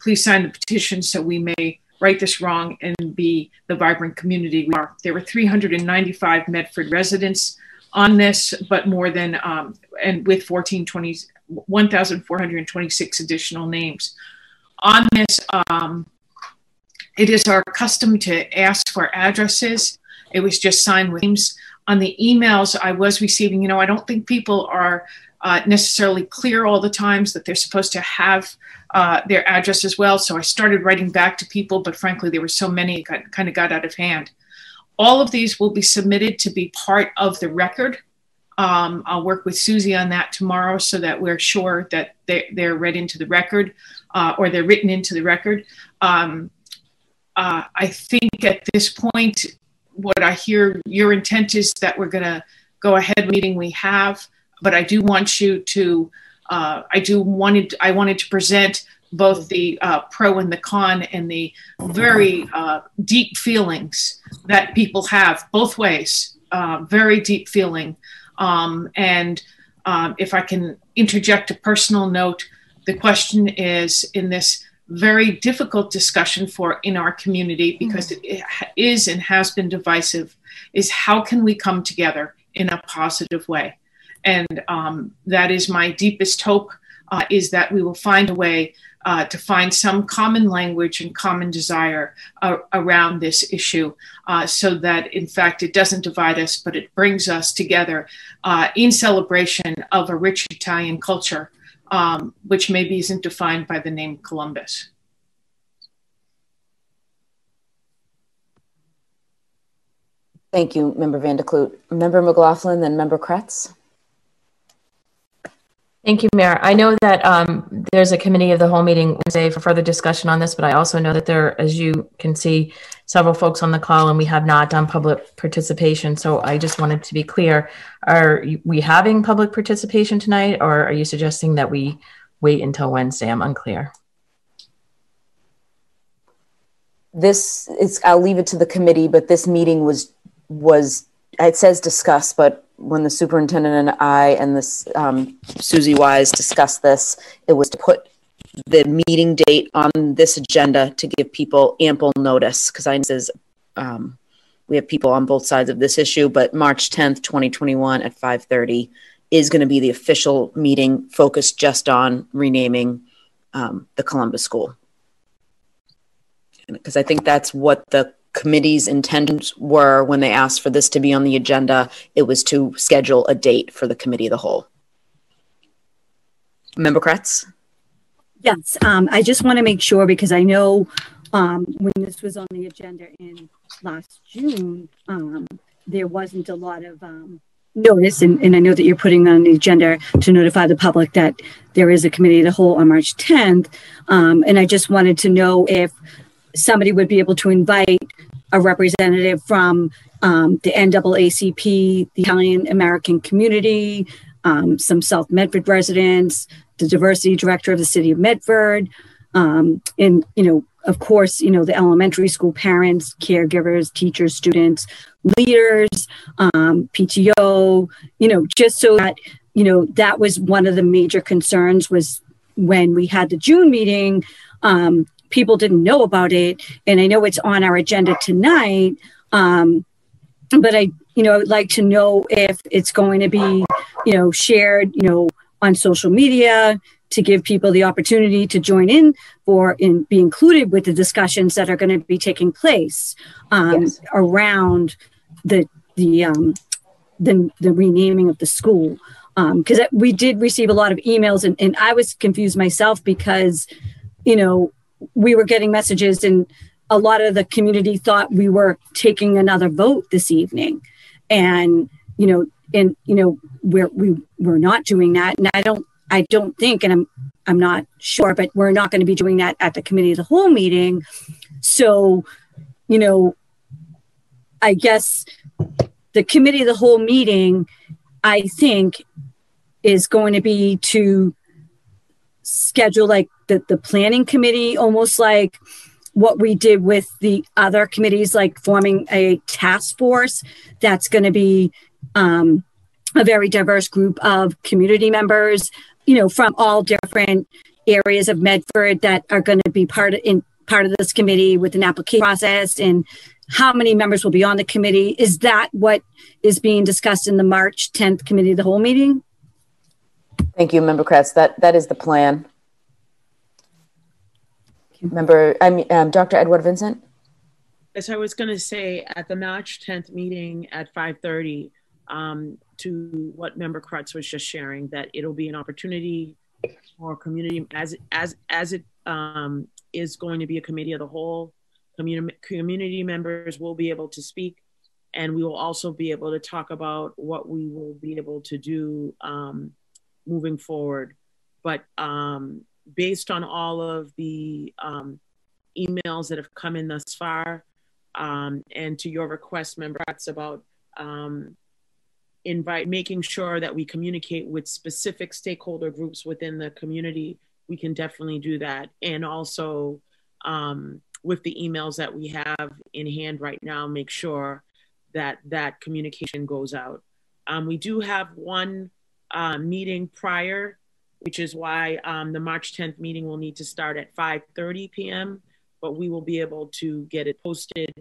Please sign the petition so we may right this wrong and be the vibrant community we are. There were 395 Medford residents on this, but more than, um, and with 1420, 1,426 additional names. On this, um, it is our custom to ask for addresses. It was just signed with names. On the emails I was receiving, you know, I don't think people are uh, necessarily clear all the times that they're supposed to have uh, their address as well. So I started writing back to people, but frankly, there were so many, it got, kind of got out of hand. All of these will be submitted to be part of the record. Um, I'll work with Susie on that tomorrow so that we're sure that they, they're read into the record uh, or they're written into the record. Um, uh, I think at this point, what I hear your intent is that we're going to go ahead meeting we have, but I do want you to, uh, I do wanted, I wanted to present both the uh, pro and the con and the very uh, deep feelings that people have both ways, uh, very deep feeling. Um, and um, if I can interject a personal note, the question is in this very difficult discussion for in our community because mm-hmm. it is and has been divisive is how can we come together in a positive way and um, that is my deepest hope uh, is that we will find a way uh, to find some common language and common desire uh, around this issue uh, so that in fact it doesn't divide us but it brings us together uh, in celebration of a rich italian culture um, which maybe isn't defined by the name Columbus. Thank you, Member Van der Kloot. Member McLaughlin, then Member Kreatz. Thank you, Mayor. I know that um, there's a committee of the whole meeting Wednesday for further discussion on this, but I also know that there, as you can see, several folks on the call and we have not done public participation. So I just wanted to be clear. Are we having public participation tonight or are you suggesting that we wait until Wednesday? I'm unclear. This is, I'll leave it to the committee, but this meeting was was it says discuss, but when the superintendent and I and this um, Susie Wise discussed this, it was to put the meeting date on this agenda to give people ample notice because I says um, we have people on both sides of this issue, but March 10th, 2021 at 5:30 is going to be the official meeting focused just on renaming um, the Columbus School. Because I think that's what the committee's intentions were when they asked for this to be on the agenda. It was to schedule a date for the committee of the whole. Member Kreatz? Yes, um, I just want to make sure because I know um, when this was on the agenda in last June, um, there wasn't a lot of um, notice, and, and I know that you're putting on the agenda to notify the public that there is a committee of the whole on March 10th. Um, and I just wanted to know if somebody would be able to invite a representative from um, the NAACP, the Italian American community, um, some South Medford residents, the diversity director of the city of Medford, um, and you know, of course, you know the elementary school parents, caregivers, teachers, students, leaders, um, PTO. You know, just so that you know that was one of the major concerns was when we had the June meeting. Um, people didn't know about it, and I know it's on our agenda tonight. Um, but I, you know, I would like to know if it's going to be, you know, shared, you know, on social media to give people the opportunity to join in or in be included with the discussions that are going to be taking place um, yes. around the the um, the the renaming of the school because um, we did receive a lot of emails and, and I was confused myself because you know we were getting messages and a lot of the community thought we were taking another vote this evening. And you know and you know we're we, we're not doing that. And i don't i don't think and i'm i'm not sure but we're not going to be doing that at the committee of the whole meeting. So you know i guess the committee of the whole meeting i think is going to be to schedule like the, the planning committee, almost like what we did with the other committees, like forming a task force that's going to be um, a very diverse group of community members, you know, from all different areas of Medford that are going to be part of in part of this committee with an application process and how many members will be on the committee. Is that what is being discussed in the March 10th committee the whole meeting? Thank you, Member Kreatz. That that is the plan. Member, I mean, um, Dr. Edouard-Vincent. As I was going to say, at the March 10th meeting at 5:30, um, to what Member Kreatz was just sharing, that it'll be an opportunity for community as as as it um, is going to be a committee of the whole. Community community members will be able to speak, and we will also be able to talk about what we will be able to do um, moving forward. But um, based on all of the um, emails that have come in thus far, um, and to your request, member, that's about um, invite making sure that we communicate with specific stakeholder groups within the community. We can definitely do that, and also um, with the emails that we have in hand right now, make sure that that communication goes out. Um, we do have one uh, meeting prior which is why um, the March 10th meeting will need to start at 5.30 p.m., but we will be able to get it posted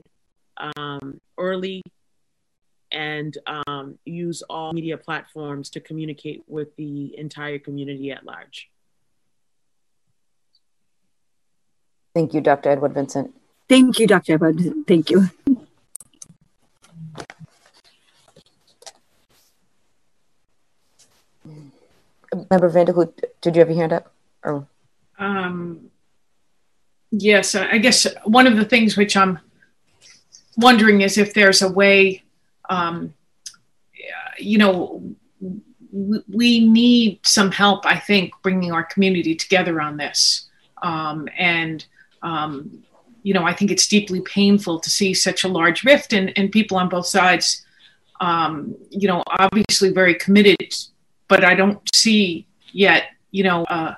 um, early and um, use all media platforms to communicate with the entire community at large. Thank you, Dr. Edouard-Vincent. Thank you, Dr. Edouard. Thank you. Member Van der Kloot, did you your hand up? Or? Um, yes, I guess one of the things which I'm wondering is if there's a way, um, you know, we need some help, I think, bringing our community together on this. Um, and, um, you know, I think it's deeply painful to see such a large rift and, and people on both sides, um, you know, obviously very committed but I don't see yet, you know, uh,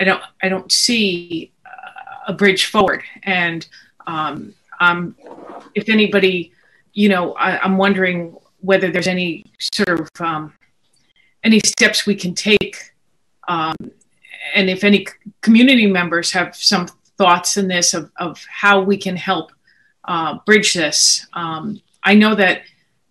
I don't, I don't see a bridge forward. And um, um, if anybody you know, I, am wondering whether there's any sort of um, any steps we can take, um, and if any community members have some thoughts in this of, of how we can help uh, bridge this. Um, I know that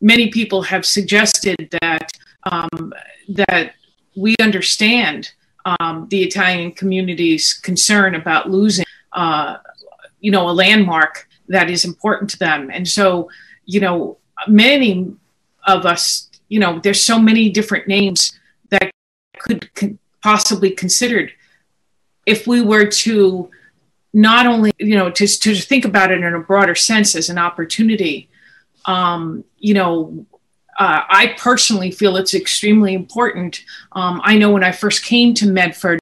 many people have suggested that um, that we understand um, the Italian community's concern about losing, uh, you know, a landmark that is important to them, and so, you know, many of us, you know, there's so many different names that could con- possibly considered. If we were to not only you know to, to think about it in a broader sense as an opportunity um, you know uh, i personally feel it's extremely important um, i know when i first came to medford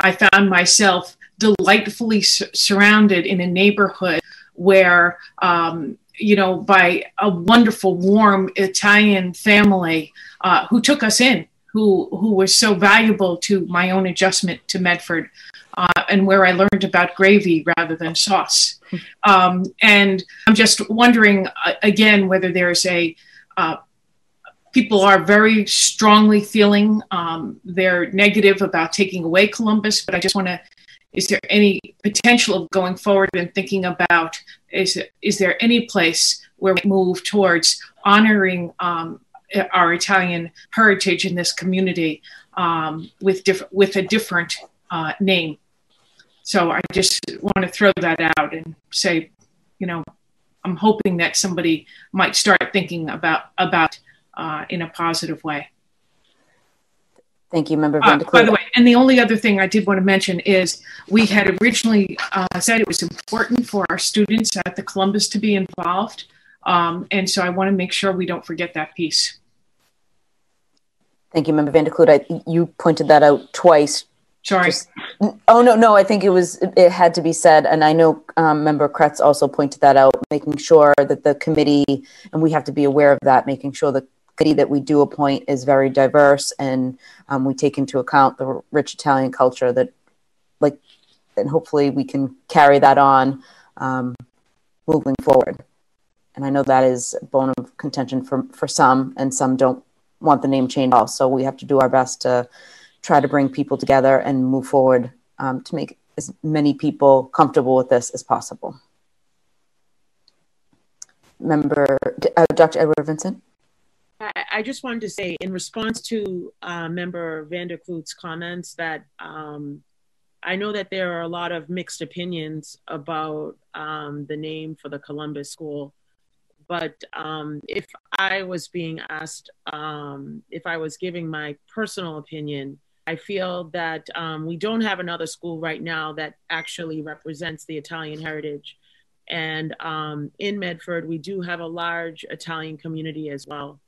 i found myself delightfully su- surrounded in a neighborhood where um, you know by a wonderful warm italian family uh, who took us in who who was so valuable to my own adjustment to medford uh, and where I learned about gravy rather than sauce. Um, and I'm just wondering uh, again whether there's a uh, people are very strongly feeling um, they're negative about taking away Columbus, but I just want to. Is there any potential of going forward and thinking about is is there any place where we move towards honoring um, our Italian heritage in this community um, with different with a different uh, name. So I just want to throw that out and say, you know, I'm hoping that somebody might start thinking about about uh, in a positive way. Thank you, Member Van uh, By the way, and the only other thing I did want to mention is we had originally uh, said it was important for our students at the Columbus to be involved. Um, and so I want to make sure we don't forget that piece. Thank you, Member Van I, you pointed that out twice Sorry. Just, oh no, no. I think it was. It had to be said, and I know um, Member Kreatz also pointed that out. Making sure that the committee, and we have to be aware of that, making sure the committee that we do appoint is very diverse, and um, we take into account the rich Italian culture that, like, and hopefully we can carry that on um, moving forward. And I know that is a bone of contention for for some, and some don't want the name change. Also, we have to do our best to try to bring people together and move forward um, to make as many people comfortable with this as possible. Member, uh, Dr. Edouard-Vincent. I, just wanted to say, in response to uh, Member Van der Kloot's comments, that um, I know that there are a lot of mixed opinions about um, the name for the Columbus School. But um, if I was being asked, um, if I was giving my personal opinion, I feel that um, we don't have another school right now that actually represents the Italian heritage. And um, in Medford, we do have a large Italian community as well.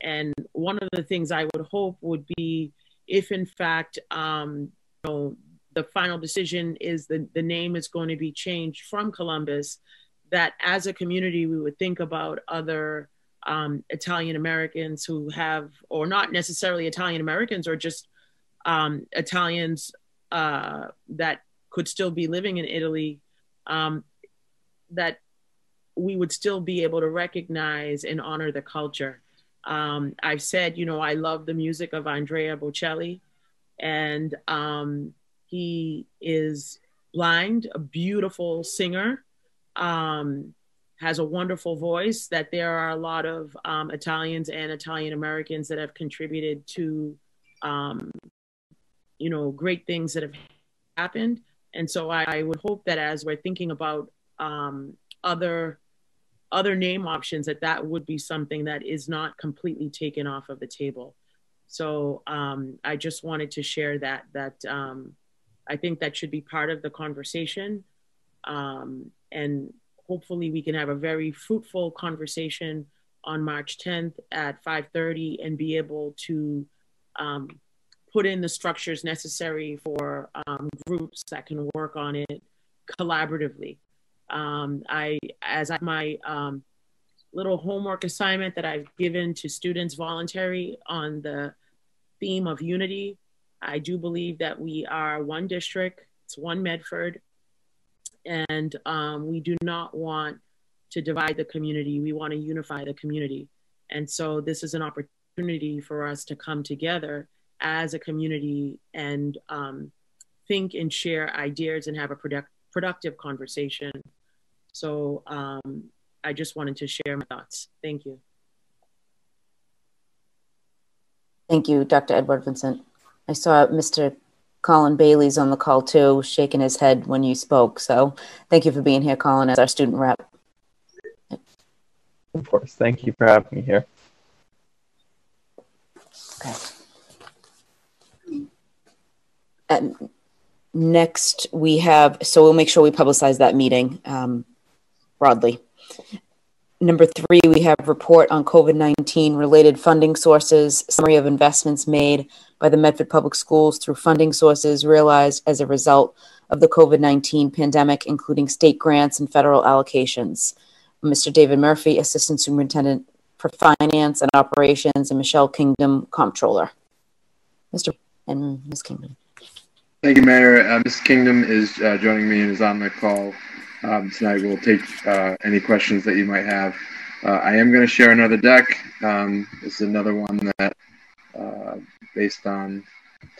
And one of the things I would hope would be if, in fact, um, you know, the final decision is the, the name is going to be changed from Columbus, that as a community, we would think about other um, Italian Americans who have, or not necessarily Italian Americans, or just um, Italians uh, that could still be living in Italy, um, that we would still be able to recognize and honor the culture. Um, I've said, you know, I love the music of Andrea Bocelli, and um, he is blind, a beautiful singer, um, has a wonderful voice. That there are a lot of um, Italians and Italian Americans that have contributed to um, you know great things that have happened and so i, I would hope that as we're thinking about um, other other name options that that would be something that is not completely taken off of the table so um, i just wanted to share that that um, i think that should be part of the conversation um, and hopefully we can have a very fruitful conversation on march 10th at 5.30 and be able to um, put in the structures necessary for um, groups that can work on it collaboratively. Um, I, as I, my um, little homework assignment that I've given to students voluntary on the theme of unity, I do believe that we are one district, it's one Medford, and um, we do not want to divide the community. We want to unify the community. And so this is an opportunity for us to come together as a community and um, think and share ideas and have a product, productive conversation. So um, I just wanted to share my thoughts. Thank you. Thank you, Dr. Edouard-Vincent. I saw Mr. Colin Bailey's on the call too, shaking his head when you spoke. So thank you for being here, Colin, as our student rep. Of course. Thank you for having me here. Okay. And next we have, so we'll make sure we publicize that meeting um, broadly. Number three, we have report on COVID-19 related funding sources, summary of investments made by the Medford Public Schools through funding sources realized as a result of the COVID-19 pandemic, including state grants and federal allocations. Mr. David Murphy, Assistant Superintendent for Finance and Operations, and Michelle Kingdom, Comptroller. Mr. and Ms. Kingdom. Thank you, Mayor. Uh, Ms. Kingdom is uh, joining me and is on the call um, tonight. We'll take uh, any questions that you might have. Uh, I am going to share another deck. Um, this is another one that, uh, based on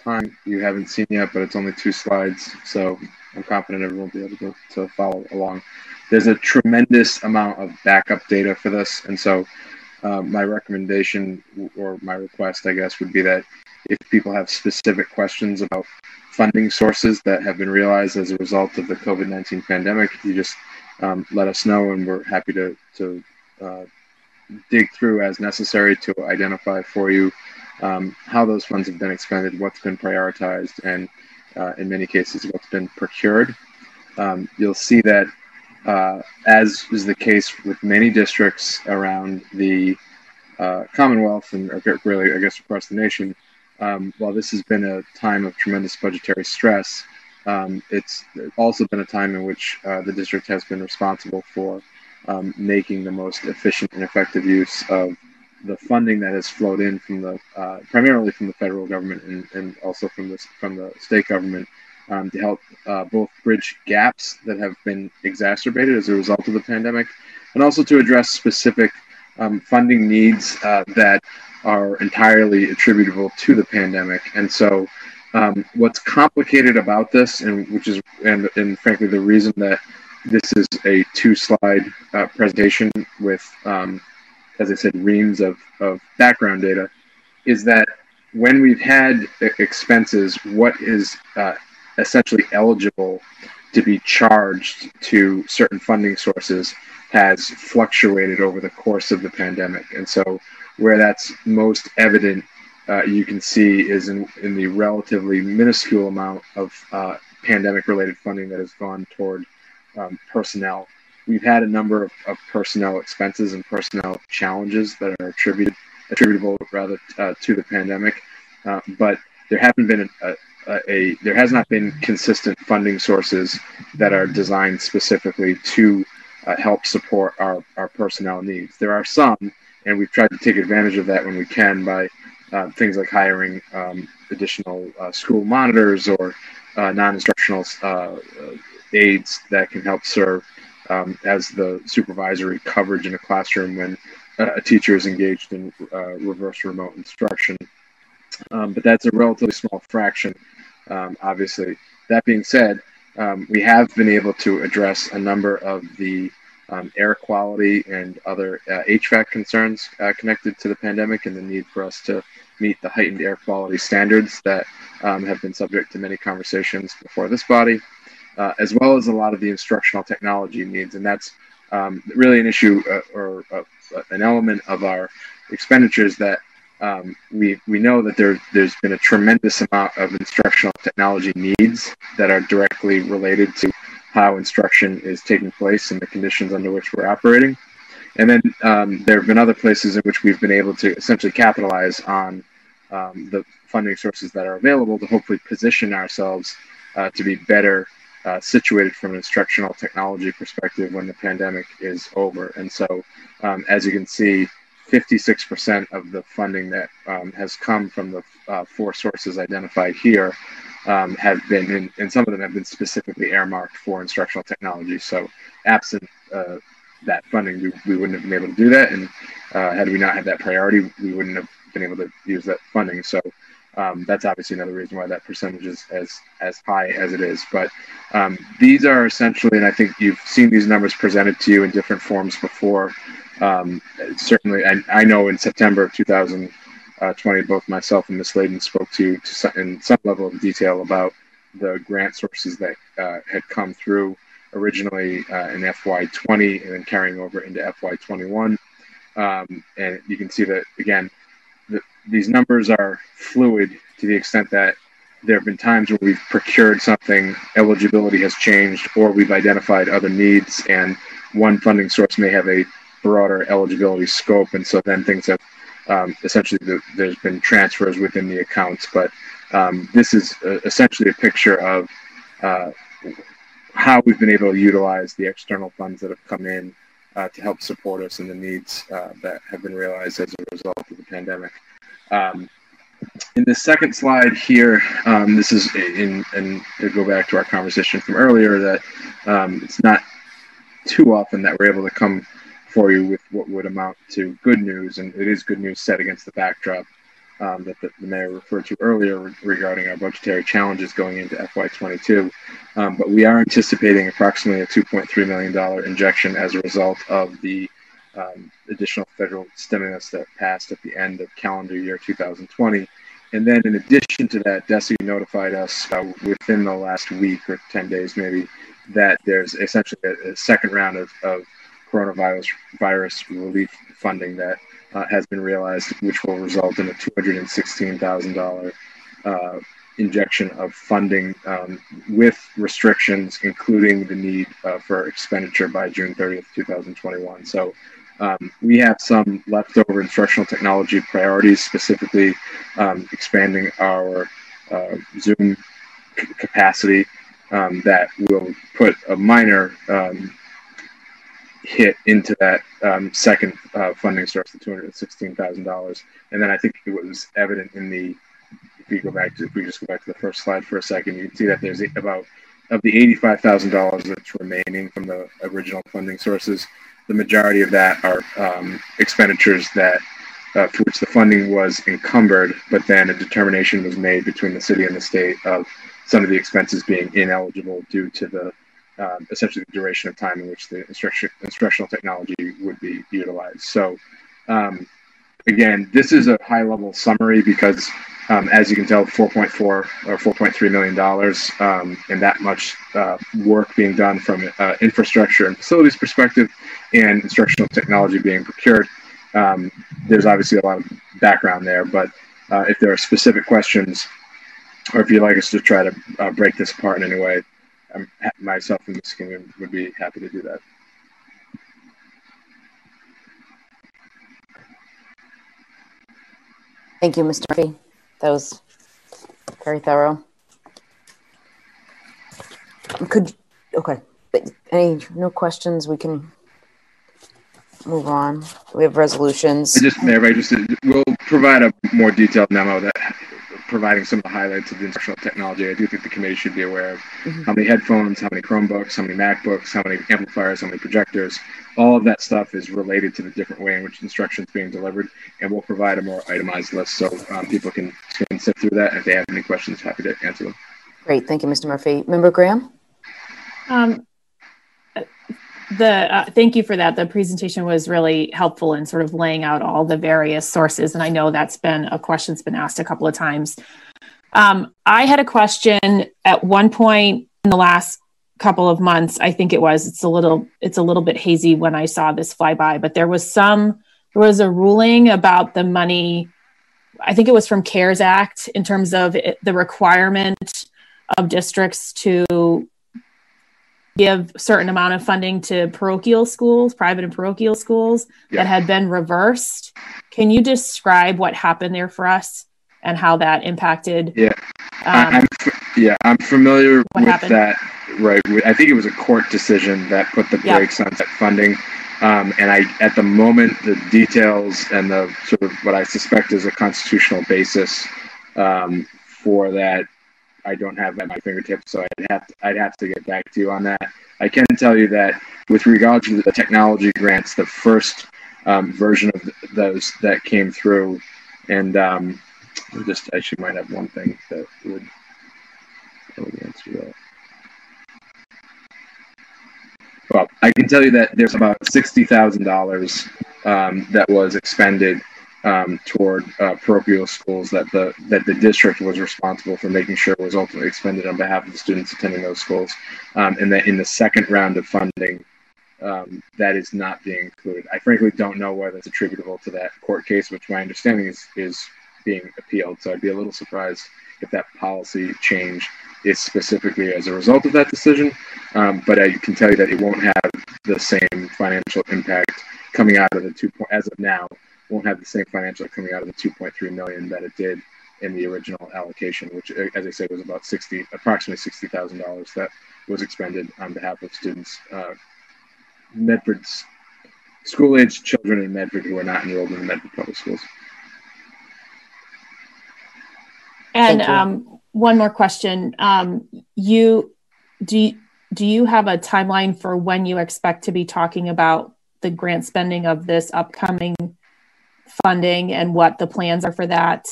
time, you haven't seen yet, but it's only two slides, so I'm confident everyone will be able to, to follow along. There's a tremendous amount of backup data for this, and so uh, my recommendation or my request, I guess, would be that if people have specific questions about funding sources that have been realized as a result of the COVID 19 pandemic, you just um, let us know, and we're happy to, to uh, dig through as necessary to identify for you um, how those funds have been expended, what's been prioritized, and uh, in many cases, what's been procured. Um, you'll see that, uh, as is the case with many districts around the uh, Commonwealth and really, I guess, across the nation, um, while this has been a time of tremendous budgetary stress, um, it's also been a time in which uh, the district has been responsible for um, making the most efficient and effective use of the funding that has flowed in from the uh, primarily from the federal government and, and also from the from the state government um, to help uh, both bridge gaps that have been exacerbated as a result of the pandemic, and also to address specific um, funding needs uh, that are entirely attributable to the pandemic. And so, um, what's complicated about this, and which is, and, and frankly, the reason that this is a two-slide uh, presentation with, um, as I said, reams of, of background data, is that when we've had expenses, what is uh, essentially eligible to be charged to certain funding sources has fluctuated over the course of the pandemic. And so where that's most evident, uh, you can see is in, in the relatively minuscule amount of uh, pandemic related funding that has gone toward um, personnel. We've had a number of, of, personnel expenses and personnel challenges that are attributed attributable rather uh, to the pandemic, uh, but there haven't been a, a, a, there has not been consistent funding sources that are designed specifically to uh, help support our, our personnel needs. There are some, and we've tried to take advantage of that when we can by uh, things like hiring um, additional uh, school monitors or uh, non-instructional uh, aides that can help serve um, as the supervisory coverage in a classroom when a teacher is engaged in uh, reverse remote instruction. Um, but that's a relatively small fraction, um, obviously. That being said, um, we have been able to address a number of the um, air quality and other uh, HVAC concerns uh, connected to the pandemic and the need for us to meet the heightened air quality standards that um, have been subject to many conversations before this body, uh, as well as a lot of the instructional technology needs. And that's um, really an issue uh, or uh, an element of our expenditures that um, we, we know that there, there's been a tremendous amount of instructional technology needs that are directly related to how instruction is taking place and the conditions under which we're operating. And then um, there have been other places in which we've been able to essentially capitalize on um, the funding sources that are available to hopefully position ourselves uh, to be better uh, situated from an instructional technology perspective when the pandemic is over. And so, um, as you can see, 56% of the funding that um, has come from the uh, four sources identified here um, have been, in, and some of them have been specifically earmarked for instructional technology. So, absent uh, that funding, we, we wouldn't have been able to do that. And uh, had we not had that priority, we wouldn't have been able to use that funding. So um, that's obviously another reason why that percentage is as as high as it is. But um, these are essentially, and I think you've seen these numbers presented to you in different forms before. Um, certainly, I, I know in September of 2020, both myself and Ms. Layden spoke to, to some, in some level of detail about the grant sources that uh, had come through originally uh, in FY20 and then carrying over into FY21. Um, and you can see that again, the, these numbers are fluid to the extent that there have been times where we've procured something, eligibility has changed, or we've identified other needs, and one funding source may have a broader eligibility scope, and so then things have um, essentially the, there's been transfers within the accounts. But um, this is uh, essentially a picture of uh, how we've been able to utilize the external funds that have come in uh, to help support us in the needs uh, that have been realized as a result of the pandemic. Um, in the second slide here, um, this is in, and to go back to our conversation from earlier, that um, it's not too often that we're able to come for you with what would amount to good news, and it is good news set against the backdrop um, that the, the, mayor referred to earlier re- regarding our budgetary challenges going into FY22. Um, but we are anticipating approximately a $2.3 million injection as a result of the um, additional federal stimulus that passed at the end of calendar year 2020. And then, in addition to that, DESE notified us uh, within the last week or 10 days, maybe, that there's essentially a, a second round of, of coronavirus virus relief funding that uh, has been realized, which will result in a $216,000 uh, injection of funding um, with restrictions, including the need uh, for expenditure by June 30th, 2021. So um, we have some leftover instructional technology priorities, specifically um, expanding our uh, Zoom capacity um, that will put a minor um, hit into that um, second uh, funding source, the $216,000. And then I think it was evident in the, if we go back to, if we just go back to the first slide for a second, you can see that there's about, of the $85,000 that's remaining from the original funding sources, the majority of that are um, expenditures that uh, for which the funding was encumbered, but then a determination was made between the city and the state of some of the expenses being ineligible due to the um, essentially the duration of time in which the instruction, instructional technology would be utilized. So, um, again, this is a high level summary because, um, as you can tell, 4.4 or 4.3 million dollars um, and that much uh, work being done from uh, infrastructure and facilities perspective, and instructional technology being procured. Um, there's obviously a lot of background there, but uh, if there are specific questions, or if you'd like us to try to uh, break this apart in any way, I'm, myself in Ms. King would be happy to do that. Thank you, Mr. Murphy. That was very thorough. Could, okay, any, no questions, we can move on. We have resolutions. I just, Mayor, I just, we'll provide a more detailed memo that providing some of the highlights of the instructional technology. I do think the committee should be aware of mm-hmm. how many headphones, how many Chromebooks, how many MacBooks, how many amplifiers, how many projectors. All of that stuff is related to the different way in which instruction is being delivered, and we'll provide a more itemized list so um, people can, can sit through that. If they have any questions, happy to answer them. Great, thank you, Mr. Murphy. Member Graham. Um, the uh, thank you for that. The presentation was really helpful in sort of laying out all the various sources and i know that's been a question that's been asked a couple of times. Um, i had a question at one point in the last couple of months i think it was it's a little it's a little bit hazy when i saw this fly by but there was some there was a ruling about the money i think it was from cares act in terms of it, the requirement of districts to give certain amount of funding to parochial schools, private and parochial schools yeah. that had been reversed. Can you describe what happened there for us and how that impacted? Yeah, um, I'm, yeah, I'm familiar with happened? that. Right, I think it was a court decision that put the brakes yep. on that funding. Um, and I, at the moment, the details and the sort of what I suspect is a constitutional basis um, for that I don't have at my fingertips, so I'd have to, I'd have to get back to you on that. I can tell you that with regard to the technology grants, the first um, version of those that came through, and um, just actually might have one thing that would probably answer that. Well, I can tell you that there's about sixty thousand um, dollars that was expended um, toward uh, parochial schools that the that the district was responsible for making sure was ultimately expended on behalf of the students attending those schools, um, and that in the second round of funding, um, that is not being included. I frankly don't know whether it's attributable to that court case, which my understanding is is being appealed. So I'd be a little surprised if that policy change is specifically as a result of that decision. Um, but I can tell you that it won't have the same financial impact coming out of the two point as of now won't have the same financial coming out of the 2.3 million that it did in the original allocation, which, as I said, was about 60, approximately sixty thousand dollars that was expended on behalf of students, uh, Medford's school-aged children in Medford who are not enrolled in the Medford public schools. And um, one more question: um, You do you, do you have a timeline for when you expect to be talking about the grant spending of this upcoming funding and what the plans are for that?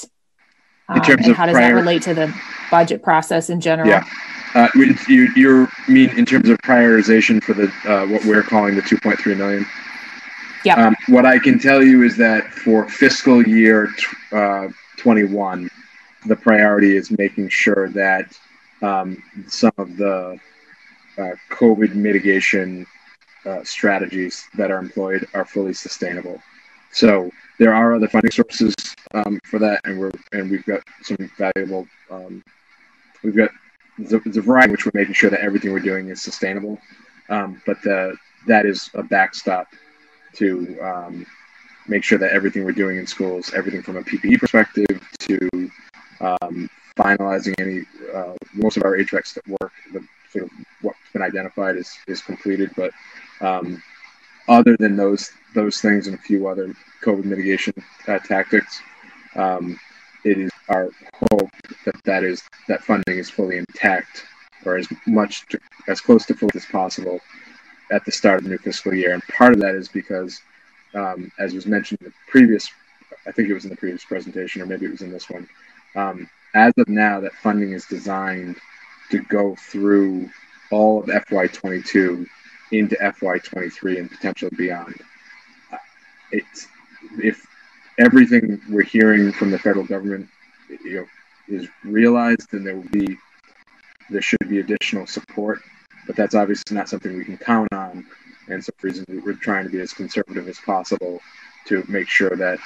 Um, and how does prior, that relate to the budget process in general? Yeah. Uh, you, you mean in terms of prioritization for the uh, what we're calling the 2.3 million? Yeah. Um, what I can tell you is that for fiscal year uh, 21, the priority is making sure that um, some of the uh, COVID mitigation uh, strategies that are employed are fully sustainable. So there are other funding sources um, for that, and we're and we've got some valuable. Um, we've got the, the variety which we're making sure that everything we're doing is sustainable, um, but the, that is a backstop to um, make sure that everything we're doing in schools, everything from a PPE perspective to um, finalizing any uh, most of our HVAC work, the, sort of what's been identified is is completed, but um, other than those those things and a few other COVID mitigation uh, tactics, um, it is our hope that that is that funding is fully intact or as much to, as close to full as possible at the start of the new fiscal year. And part of that is because, um, as was mentioned in the previous, I think it was in the previous presentation, or maybe it was in this one. Um, as of now, that funding is designed to go through all of FY22 into FY23 and potentially beyond. Uh, it's if everything we're hearing from the federal government, you know, is realized, then there will be there should be additional support, but that's obviously not something we can count on. And so, for reason we're trying to be as conservative as possible to make sure that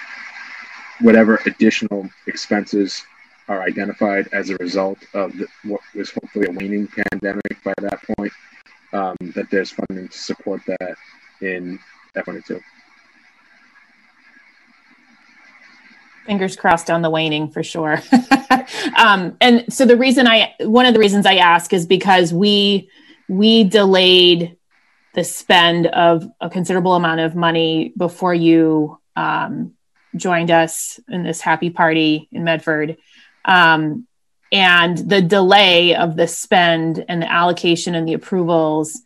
whatever additional expenses are identified as a result of the, what was hopefully a waning pandemic by that point, um, that there's funding to support that in F22. Fingers crossed on the waning for sure. um, and so the reason I, one of the reasons I ask is because we we delayed the spend of a considerable amount of money before you um, joined us in this happy party in Medford. Um, and the delay of the spend and the allocation and the approvals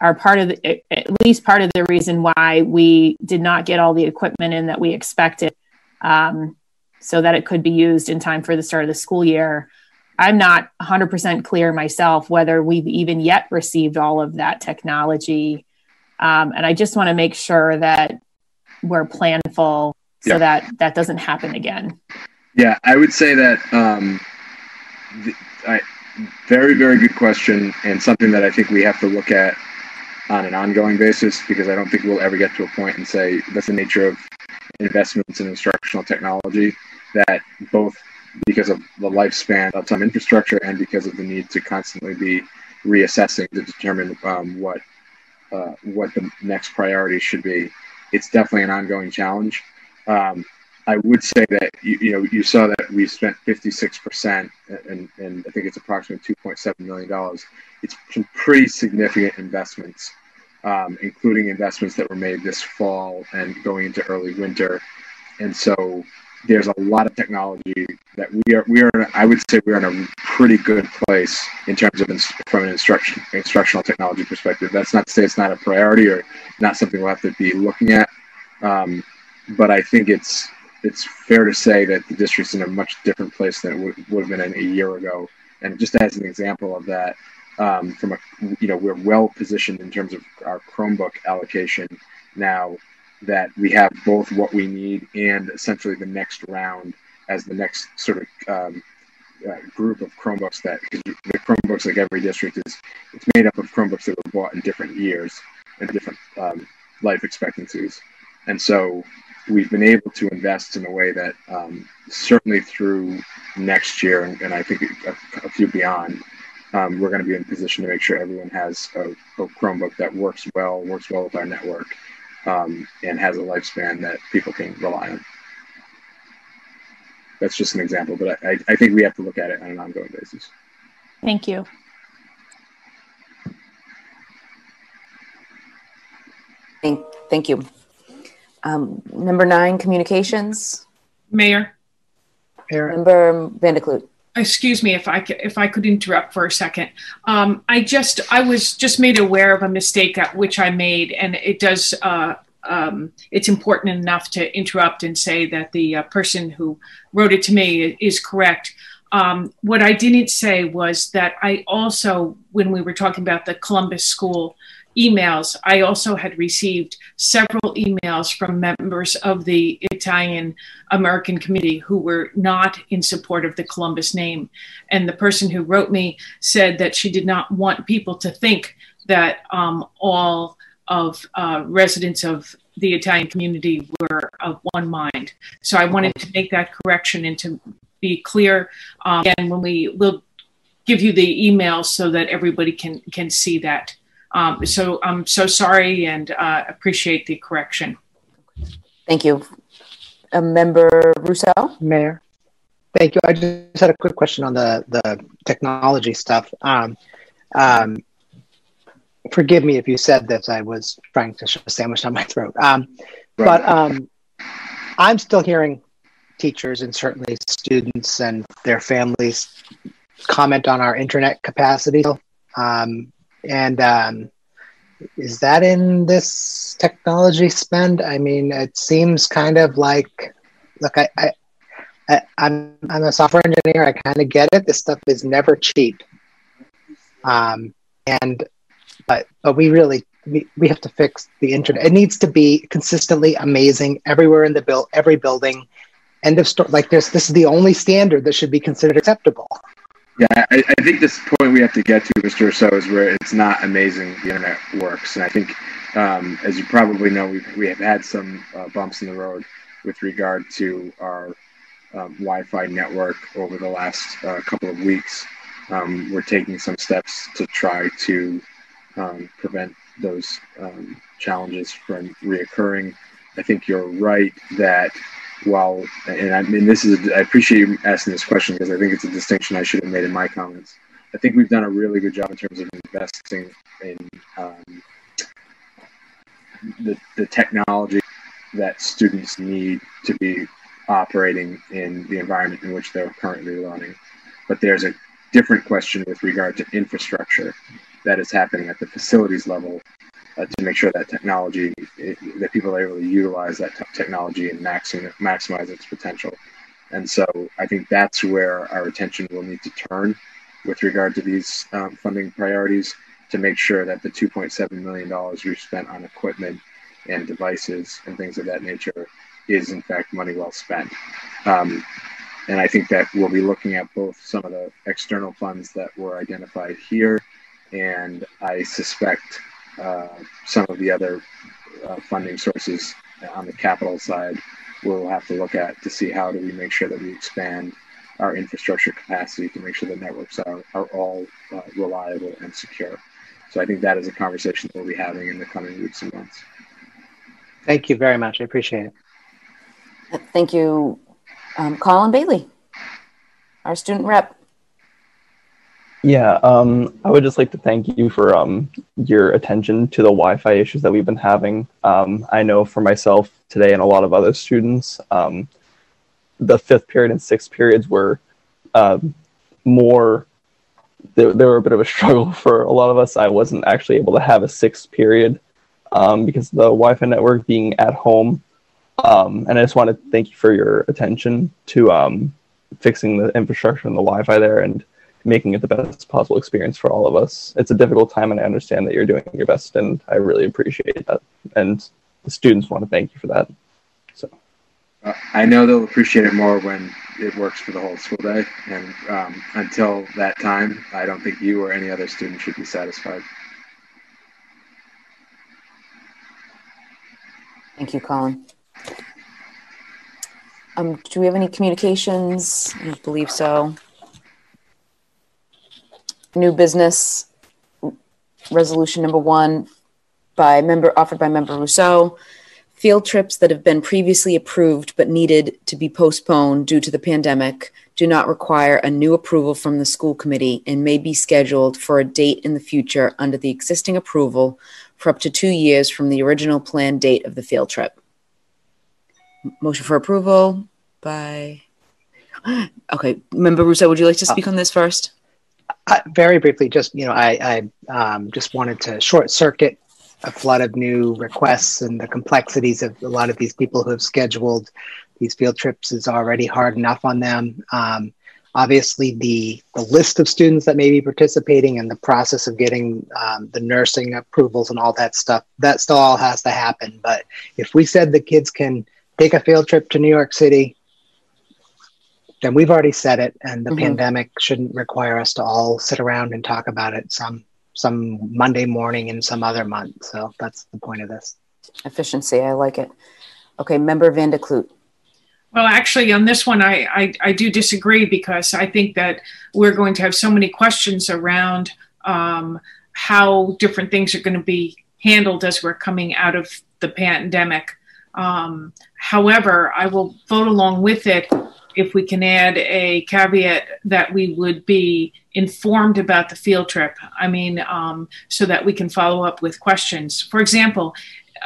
are part of the, at least part of the reason why we did not get all the equipment in that we expected um, so that it could be used in time for the start of the school year. I'm not 100% clear myself whether we've even yet received all of that technology. Um, and i just want to make sure that we're planful so yeah. that that doesn't happen again. Yeah i would say that um, I, very, very good question, and something that I think we have to look at on an ongoing basis because I don't think we'll ever get to a point and say that's the nature of investments in instructional technology that both because of the lifespan of some infrastructure and because of the need to constantly be reassessing to determine um, what uh, what the next priority should be. It's definitely an ongoing challenge. Um, I would say that you, you know you saw that we spent 56 percent, and, and I think it's approximately 2.7 million dollars. It's some pretty significant investments, um, including investments that were made this fall and going into early winter. And so there's a lot of technology that we are we are I would say we're in a pretty good place in terms of ins- from an instruction instructional technology perspective. That's not to say it's not a priority or not something we'll have to be looking at, um, but I think it's it's fair to say that the district's in a much different place than it would, would have been in a year ago. And just as an example of that, um, from a you know we're well positioned in terms of our Chromebook allocation now that we have both what we need and essentially the next round as the next sort of um, uh, group of Chromebooks that the Chromebooks like every district is it's made up of Chromebooks that were bought in different years and different um, life expectancies, and so we've been able to invest in a way that um, certainly through next year and, and I think a, a few beyond, um, we're going to be in position to make sure everyone has a, a Chromebook that works well, works well with our network, um, and has a lifespan that people can rely on. That's just an example, but I, I think we have to look at it on an ongoing basis. Thank you. Thank, thank you. Um, number nine, communications. Mayor, Mayor. Member Van der Kloot. excuse me if I c- if I could interrupt for a second. Um, I just I was just made aware of a mistake at which I made, and it does. Uh, um, it's important enough to interrupt and say that the uh, person who wrote it to me is correct. Um, what I didn't say was that I also, when we were talking about the Columbus School emails, I also had received several emails from members of the Italian American Committee who were not in support of the Columbus name. And the person who wrote me said that she did not want people to think that um, all of uh, residents of the Italian community were of one mind. So I wanted to make that correction and to be clear. Um, and when we will give you the email so that everybody can can see that. Um, so I'm so sorry and uh, appreciate the correction. Thank you. Uh, Member Ruseau? Mayor. Thank you. I just had a quick question on the, the technology stuff. Um, um, forgive me if you said this. I was trying to shove a sandwich down my throat. Um, But um, I'm still hearing teachers and certainly students and their families comment on our internet capacity. Um, and um, is that in this technology spend? I mean, it seems kind of like, look, I, I, I I'm I'm a software engineer. I kind of get it. This stuff is never cheap. Um, and but but we really we, we have to fix the internet. It needs to be consistently amazing everywhere in the build every building. End of story. Like this, this is the only standard that should be considered acceptable. Yeah, I, I think this point we have to get to, Mr. So, is where it's not amazing the internet works. And I think, um, as you probably know, we've, we have had some uh, bumps in the road with regard to our um, Wi Fi network over the last uh, couple of weeks. Um, we're taking some steps to try to um, prevent those um, challenges from reoccurring. I think you're right that while, and I mean, this is, I appreciate you asking this question because I think it's a distinction I should have made in my comments. I think we've done a really good job in terms of investing in um, the, the technology that students need to be operating in the environment in which they're currently learning. But there's a different question with regard to infrastructure that is happening at the facilities level uh, to make sure that technology it, that people are able to utilize that t- technology and maxim, maximize its potential. And so I think that's where our attention will need to turn with regard to these um, funding priorities to make sure that the 2.7 million dollars we've spent on equipment and devices and things of that nature is in fact money well spent. Um, and I think that we'll be looking at both some of the external funds that were identified here, and I suspect uh, some of the other uh, funding sources on the capital side we'll have to look at to see how do we make sure that we expand our infrastructure capacity to make sure the networks are, are all uh, reliable and secure. So I think that is a conversation that we'll be having in the coming weeks and months. Thank you very much. I appreciate it. Thank you, um, Colin Bailey, our student rep. Yeah, um, I would just like to thank you for um, your attention to the Wi-Fi issues that we've been having. Um, I know for myself today and a lot of other students, um, the fifth period and sixth periods were um, more they, they were a bit of a struggle for a lot of us. I wasn't actually able to have a sixth period um, because the Wi-Fi network being at home. And I just want to thank you for your attention to fixing the infrastructure and the Wi-Fi there and making it the best possible experience for all of us. It's a difficult time, and I understand that you're doing your best, and I really appreciate that. And the students want to thank you for that. So uh, I know they'll appreciate it more when it works for the whole school day. And um, until that time, I don't think you or any other student should be satisfied. Thank you, Colin. Um, do we have any communications? I don't believe so. New business resolution number one by member offered by member Ruseau. Field trips that have been previously approved but needed to be postponed due to the pandemic do not require a new approval from the school committee and may be scheduled for a date in the future under the existing approval for up to two years from the original planned date of the field trip. Motion for approval by. Okay, Member Ruseau, would you like to speak uh, on this first? Uh, very briefly, just you know, I, I um, just wanted to short circuit a flood of new requests and the complexities of a lot of these people who have scheduled these field trips is already hard enough on them. Um, obviously, the, the list of students that may be participating and the process of getting um, the nursing approvals and all that stuff, that still all has to happen. But if we said the kids can take a field trip to New York City, then we've already said it, and the mm-hmm. pandemic shouldn't require us to all sit around and talk about it some some Monday morning in some other month. So that's the point of this. Efficiency, I like it. Okay, member Van der Kloot. Well, actually, on this one, I, I, I, do disagree because I think that we're going to have so many questions around um, how different things are going to be handled as we're coming out of the pandemic. Um, however, I will vote along with it if we can add a caveat that we would be informed about the field trip. I mean, um, so that we can follow up with questions. For example,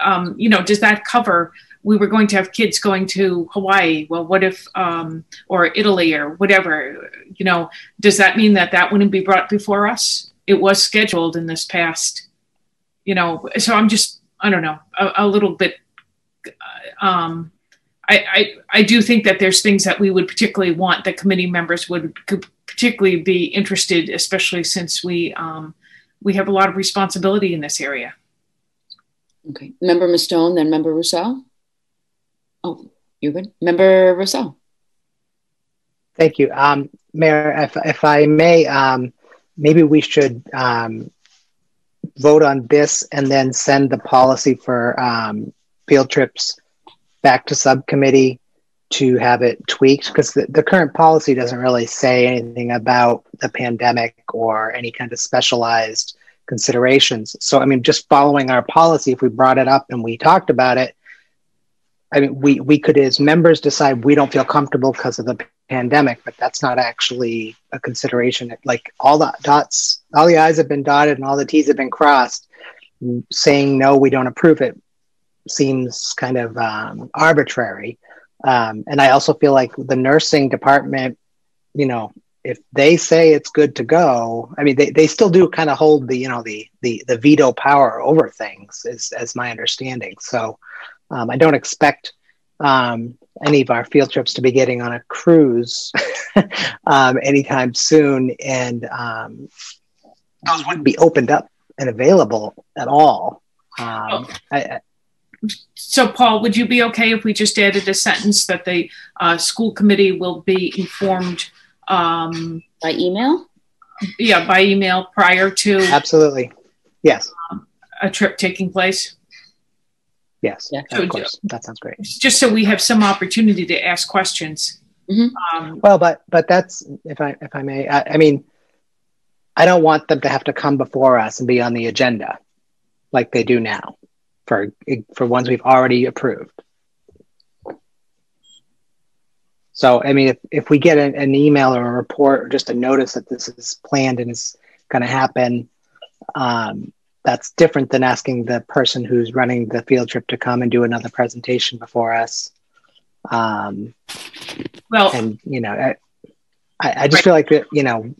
um, you know, does that cover? We were going to have kids going to Hawaii. Well, what if, um, or Italy or whatever? You know, does that mean that that wouldn't be brought before us? It was scheduled in this past, you know. So I'm just, I don't know, a, a little bit. Um, I, I, I do think that there's things that we would particularly want that committee members would particularly be interested, especially since we um, we have a lot of responsibility in this area. Okay, member Mustone, then member Ruseau. Oh, you good, member Ruseau. Thank you, um, Mayor. If if I may, um, maybe we should um, vote on this and then send the policy for um, field trips back to subcommittee to have it tweaked because the, the current policy doesn't really say anything about the pandemic or any kind of specialized considerations. So, I mean, just following our policy, if we brought it up and we talked about it, I mean, we, we could, as members, decide we don't feel comfortable because of the pandemic, but that's not actually a consideration. Like all the dots, all the I's have been dotted and all the T's have been crossed. Saying no, we don't approve it seems kind of um, arbitrary. Um, and I also feel like the nursing department, you know, if they say it's good to go, I mean, they, they still do kind of hold the, you know, the, the, the veto power over things is, as my understanding. So um, I don't expect um, any of our field trips to be getting on a cruise um, anytime soon. And um, those wouldn't be opened up and available at all. Um, oh. I, so Paul, would you be okay if we just added a sentence that the uh, school committee will be informed um, by email? Yeah, by email prior to absolutely, yes, um, a trip taking place. Yes, yeah, so of course, that sounds great. Just so we have some opportunity to ask questions. Mm-hmm. Um, well, but but that's if I if I may, I, I mean, I don't want them to have to come before us and be on the agenda like they do now for for ones we've already approved. So, I mean, if, if we get an, an email or a report or just a notice that this is planned and is going to happen, um, that's different than asking the person who's running the field trip to come and do another presentation before us. Um, Well, and you know, I, I just feel like you know,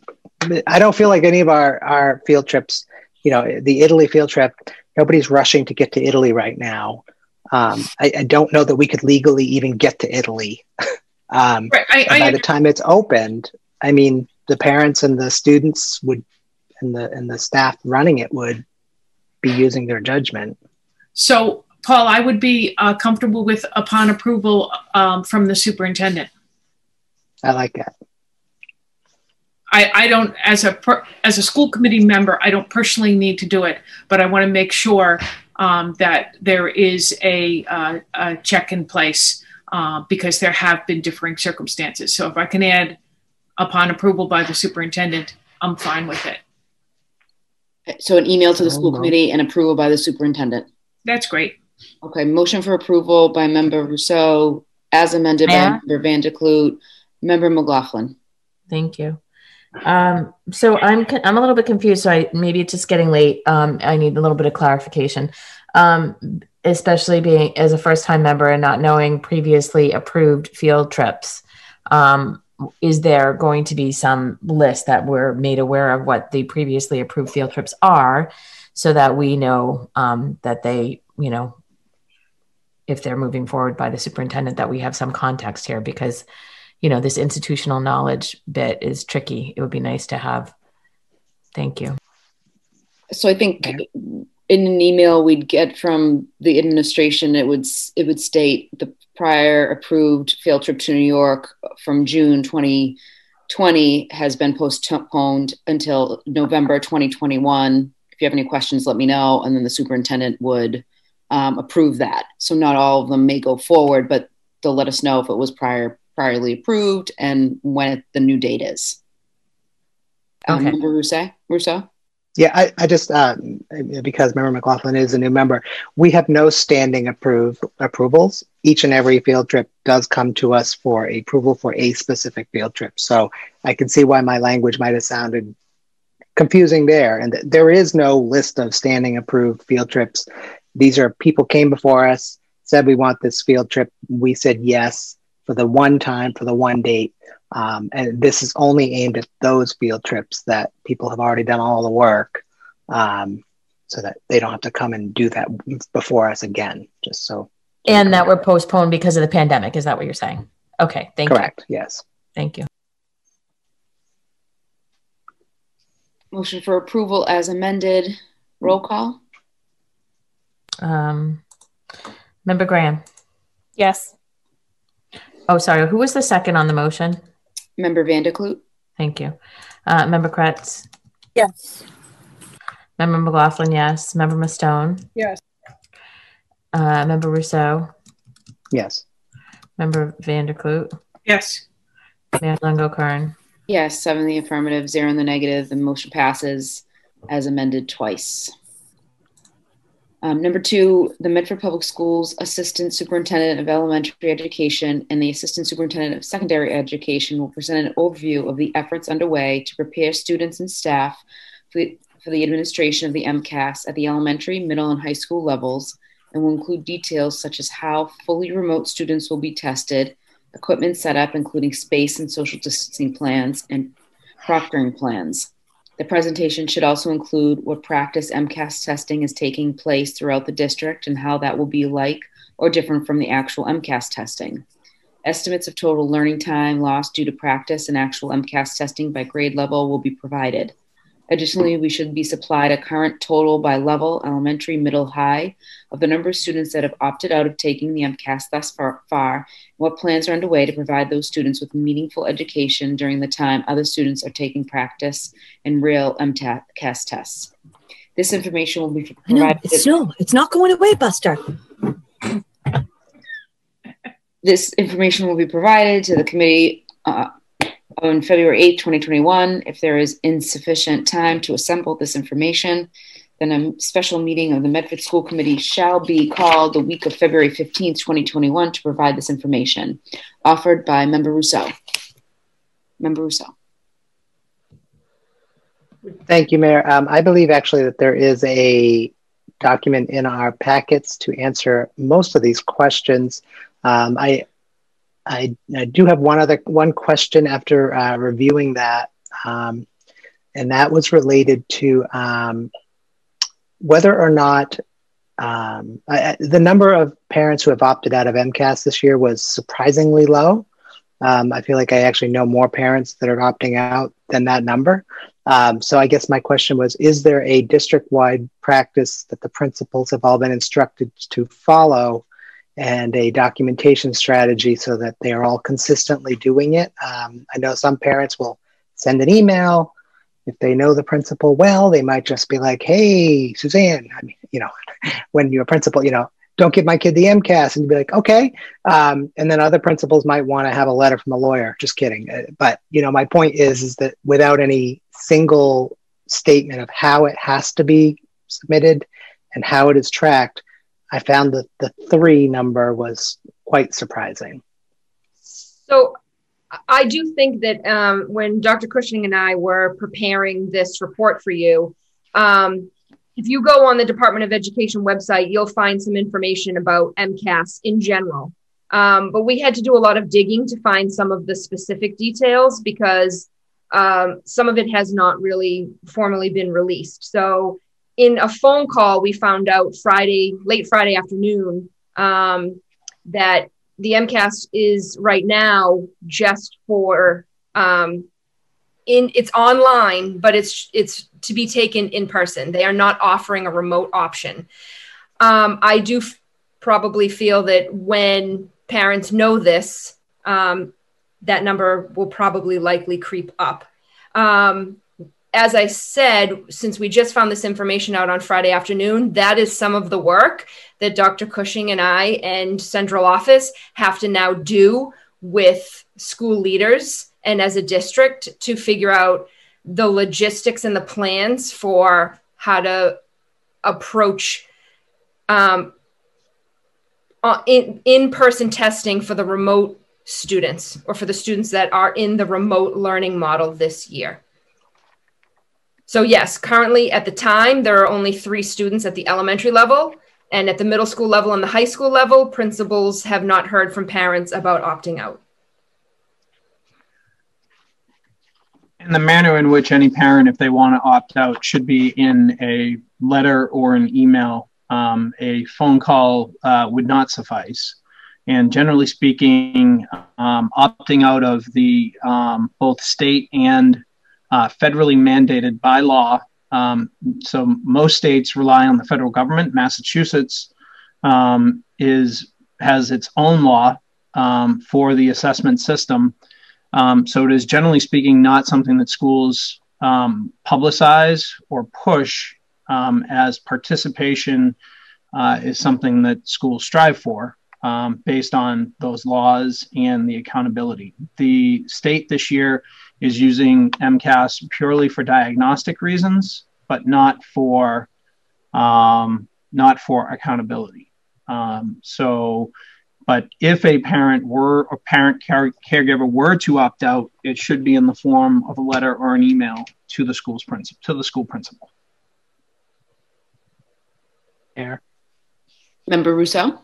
I don't feel like any of our our field trips, you know, the Italy field trip, nobody's rushing to get to Italy right now. Um, I, I, don't know that we could legally even get to Italy. um, right. I, I, by the time it's opened, I mean, the parents and the students would, and the and the staff running it would be using their judgment. So, Paul, I would be uh, comfortable with upon approval um, from the superintendent. I like that. I, I don't, as a per, as a school committee member, I don't personally need to do it, but I want to make sure um, that there is a, uh, a check in place uh, because there have been differing circumstances. So if I can add upon approval by the superintendent, I'm fine with it. So an email to the school committee and approval by the superintendent. That's great. Okay, motion for approval by member Ruseau, as amended by member Van der Kloot, member McLaughlin. Thank you. Um, so I'm I'm a little bit confused. So I maybe it's just getting late. Um, I need a little bit of clarification, um, especially being as a first time member and not knowing previously approved field trips. Um, is there going to be some list that we're made aware of what the previously approved field trips are, so that we know um, that they, you know, if they're moving forward by the superintendent, that we have some context here because you know this institutional knowledge bit is tricky. It would be nice to have. Thank you. So i think in an email we'd get from the administration it would it would state the prior approved field trip to new york from june 2020 has been postponed until november 2021 if you have any questions let me know and then the superintendent would um, approve that. So not all of them may go forward but they'll let us know if it was prior priorly approved and when the new date is. Um, okay. Member Ruseau? Ruseau? Yeah, I, I just uh, because member McLaughlin is a new member, we have no standing approve approvals. Each and every field trip does come to us for approval for a specific field trip. So I can see why my language might have sounded confusing there. And th- there is no list of standing approved field trips. These are people came before us, said we want this field trip. We said yes for the one time for the one date. Um, and this is only aimed at those field trips that people have already done all the work um, so that they don't have to come and do that before us again. Just so. And that were postponed because of the pandemic. Is that what you're saying? Okay. Thank Correct. you. Correct. Yes. Thank you. Motion for approval as amended. Roll call. Um, Member Graham. Yes. Oh, sorry. Who was the second on the motion? Member Van der Kloot. Thank you. Uh, Member Kreatz? Yes. Member McLaughlin, yes. Member Mustone? Yes. Uh, Member Ruseau? Yes. Member Van der Kloot? Yes. Mayor Lungo-Koehn? Yes, seven in the affirmative, zero in the negative. The motion passes as amended twice. Um, number two, the Medford Public Schools Assistant Superintendent of Elementary Education and the Assistant Superintendent of Secondary Education will present an overview of the efforts underway to prepare students and staff for the, for the administration of the MCAS at the elementary, middle, and high school levels, and will include details such as how fully remote students will be tested, equipment setup, including space and social distancing plans, and proctoring plans. The presentation should also include what practice MCAS testing is taking place throughout the district and how that will be like or different from the actual MCAS testing. Estimates of total learning time lost due to practice and actual MCAS testing by grade level will be provided. Additionally, we should be supplied a current total by level, elementary, middle, high, of the number of students that have opted out of taking the MCAS thus far, far, and what plans are underway to provide those students with meaningful education during the time other students are taking practice and real MCAS tests. This information will be provided. it's still, it's not going away, Buster. This information will be provided to the committee uh, on February 8, 2021. If there is insufficient time to assemble this information, then a special meeting of the Medford School Committee shall be called the week of February 15, 2021 to provide this information. Offered by Member Ruseau. Member Ruseau. Thank you, Mayor. Um, I believe actually that there is a document in our packets to answer most of these questions. Um, I I, I do have one other one question after uh, reviewing that, um, and that was related to um, whether or not um, I, the number of parents who have opted out of MCAS this year was surprisingly low. Um, I feel like I actually know more parents that are opting out than that number. Um, so I guess my question was: Is there a district-wide practice that the principals have all been instructed to follow, and a documentation strategy so that they are all consistently doing it? Um, I know some parents will send an email if they know the principal well, they might just be like, "Hey, Suzanne, I mean, you know, when you're a principal, you know, don't give my kid the MCAS," and you'd be like, "Okay." Um, and then other principals might want to have a letter from a lawyer. Just kidding. Uh, but you know, my point is, is that without any single statement of how it has to be submitted and how it is tracked, I found that the three number was quite surprising. So I do think that um, when Dr. Cushing and I were preparing this report for you, um, if you go on the Department of Education website, you'll find some information about MCAS in general. Um, but we had to do a lot of digging to find some of the specific details because um, some of it has not really formally been released. So, in a phone call, we found out Friday, late Friday afternoon, um, that the MCAS is right now just for um, in it's online, but it's it's to be taken in person. They are not offering a remote option. Um, I do f- probably feel that when parents know this, um, that number will probably likely creep up. Um, as I said, since we just found this information out on Friday afternoon, that is some of the work that Dr. Cushing and I and central office have to now do with school leaders and as a district to figure out the logistics and the plans for how to approach um, uh, in in-person testing for the remote students or for the students that are in the remote learning model this year. So yes, currently at the time, there are only three students at the elementary level. And at the middle school level and the high school level, principals have not heard from parents about opting out. And the manner in which any parent, if they want to opt out, should be in a letter or an email. Um, a phone call uh, would not suffice. And generally speaking, um, opting out of the um, both state and uh, federally mandated by law. Um, so most states rely on the federal government. Massachusetts um, is has its own law um, for the assessment system. Um, so it is generally speaking not something that schools um, publicize or push um, as participation uh, is something that schools strive for. Um, based on those laws and the accountability. The state this year is using MCAS purely for diagnostic reasons, but not for um, not for accountability. Um, so, but if a parent were or parent care, caregiver were to opt out, it should be in the form of a letter or an email to the school's principal to the school principal. Air. Member Ruseau.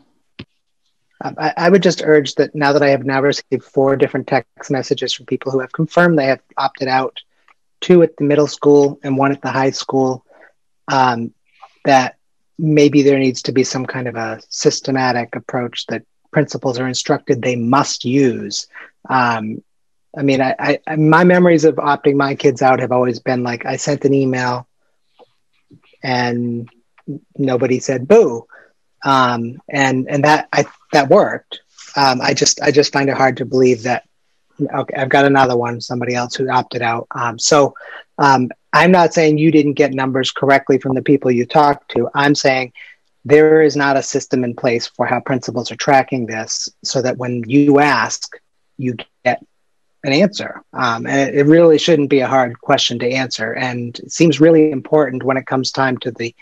I, I, would just urge that now that I have now received four different text messages from people who have confirmed they have opted out, two at the middle school and one at the high school, um, that maybe there needs to be some kind of a systematic approach that principals are instructed they must use. Um, I mean, I, I, my memories of opting my kids out have always been like I sent an email and nobody said boo um, and and that I that worked. Um, I just I just find it hard to believe that. Okay, I've got another one. Somebody else who opted out. Um, so um, I'm not saying you didn't get numbers correctly from the people you talked to. I'm saying there is not a system in place for how principals are tracking this, so that when you ask, you get an answer. Um, and it really shouldn't be a hard question to answer, and it seems really important when it comes time to the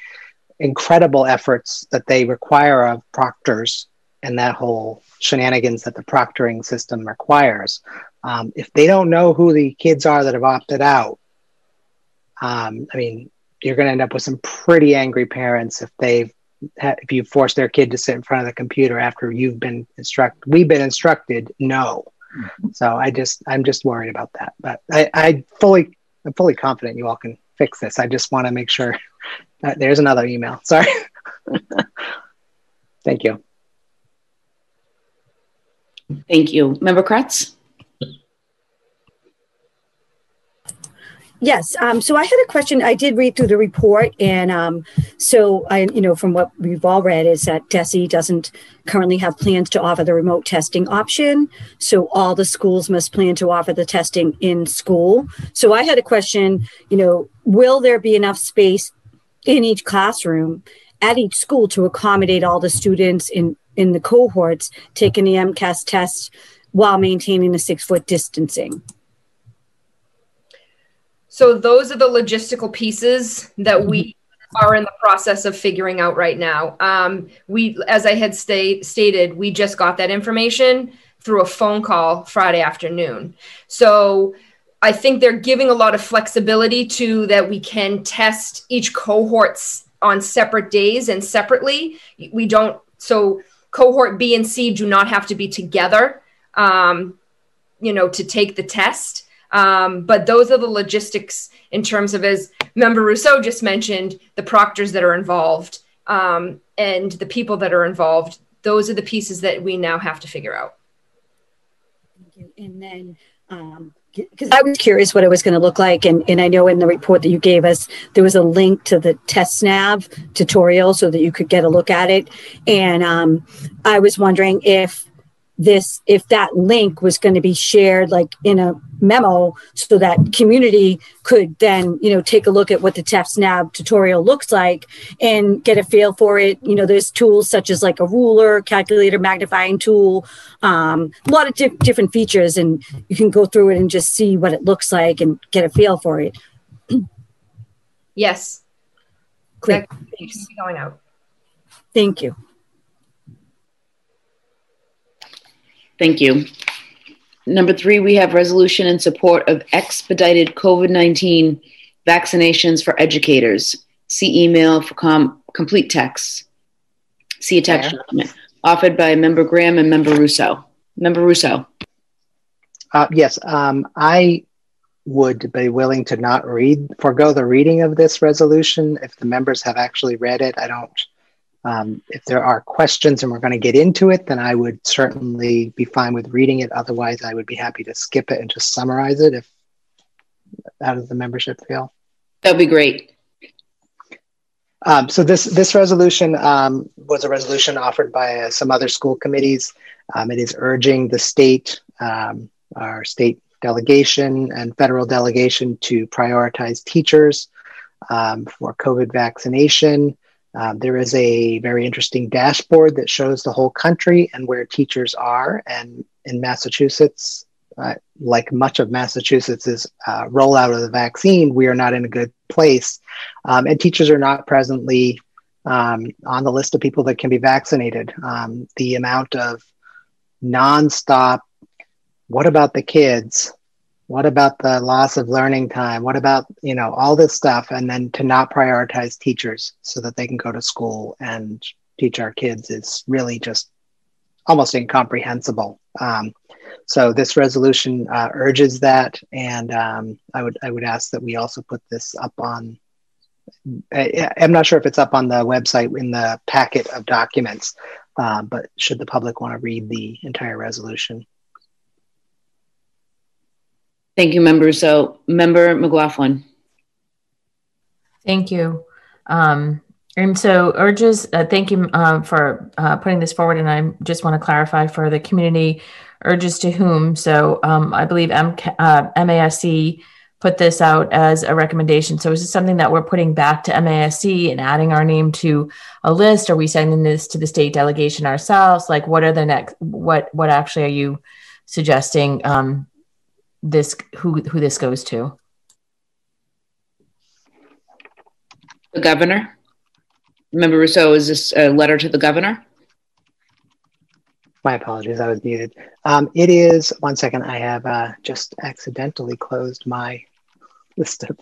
incredible efforts that they require of proctors and that whole shenanigans that the proctoring system requires. Um, if they don't know who the kids are that have opted out, um, I mean, you're going to end up with some pretty angry parents if they've if you force their kid to sit in front of the computer after you've been instructed. We've been instructed no. So I just I'm just worried about that. But I, I fully I'm fully confident you all can fix this. I just want to make sure. There's another email. Sorry. Thank you. Thank you. Member Kreatz? Yes. Um, so I had a question. I did read through the report, and um, so I, you know, from what we've all read, is that DESE doesn't currently have plans to offer the remote testing option. So all the schools must plan to offer the testing in school. So I had a question. You know, will there be enough space in each classroom at each school to accommodate all the students in in the cohorts taking the MCAS test while maintaining the six foot distancing? So those are the logistical pieces that we are in the process of figuring out right now. Um, we, as I had stay, stated, we just got that information through a phone call Friday afternoon. So I think they're giving a lot of flexibility to that we can test each cohorts on separate days and separately. We don't so cohort B and C do not have to be together, um, you know, to take the test. Um, but those are the logistics in terms of, as Member Ruseau just mentioned, the proctors that are involved um, and the people that are involved. Those are the pieces that we now have to figure out. Thank you. And then, because I was curious what it was going to look like, and, and I know in the report that you gave us, there was a link to the test TestNav tutorial so that you could get a look at it. And um, I was wondering if this if that link was going to be shared like in a memo so that community could then you know take a look at what the TestNav tutorial looks like and get a feel for it you know there's tools such as like a ruler calculator magnifying tool um, a lot of di- different features and you can go through it and just see what it looks like and get a feel for it Yes. Keeps going out. thank you Thank you. Number three, we have resolution in support of expedited COVID-19 vaccinations for educators. See email for com- complete text. See attached document. Offered by Member Graham and Member Ruseau. Member Ruseau. Uh, yes, um, I would be willing to not read, forego the reading of this resolution if the members have actually read it. I don't, um, if there are questions and we're going to get into it, then I would certainly be fine with reading it. Otherwise, I would be happy to skip it and just summarize it if how does the membership feel? That'd be great. Um, so this this resolution um, was a resolution offered by uh, some other school committees. Um, it is urging the state, um, our state delegation and federal delegation to prioritize teachers um, for COVID vaccination. Um, there is a very interesting dashboard that shows the whole country and where teachers are. And in Massachusetts, uh, like much of Massachusetts' uh, rollout of the vaccine, we are not in a good place. Um, and teachers are not presently um, on the list of people that can be vaccinated. Um, the amount of nonstop, what about the kids? What about the loss of learning time? What about, you know, all this stuff? And then to not prioritize teachers so that they can go to school and teach our kids is really just almost incomprehensible. Um, so this resolution uh, urges that, and um, I would I would ask that we also put this up on. I, I'm not sure if it's up on the website in the packet of documents, uh, but should the public want to read the entire resolution? Thank you, Member Ruseau. Member McLaughlin. Thank you. Um, and so urges, uh, thank you um, for uh, putting this forward. And I just want to clarify for the community urges to whom. So um, I believe M- uh, MASC put this out as a recommendation. So is this something that we're putting back to MASC and adding our name to a list? Are we sending this to the state delegation ourselves? Like what are the next, what, what actually are you suggesting um, this, who, who this goes to? The governor. Member Ruseau, is this a letter to the governor? My apologies, I was muted. Um, it is, one second, I have uh, just accidentally closed my list of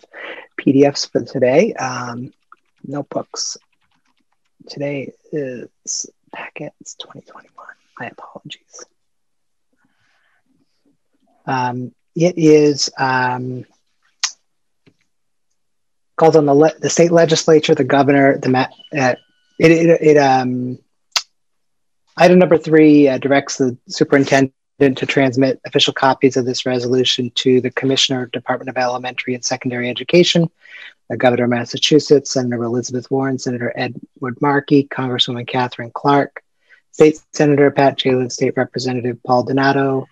PDFs for today. Um, notebooks. today is packets 2021. My apologies. Um, it is um, called on the le- the state legislature, the governor, the ma- uh, it, it, it um, item number three uh, directs the superintendent to transmit official copies of this resolution to the Commissioner, Department of Elementary and Secondary Education, the Governor of Massachusetts, Senator Elizabeth Warren, Senator Edward Markey, Congresswoman Katherine Clark, State Senator Pat Jehlen, State Representative Paul Donato,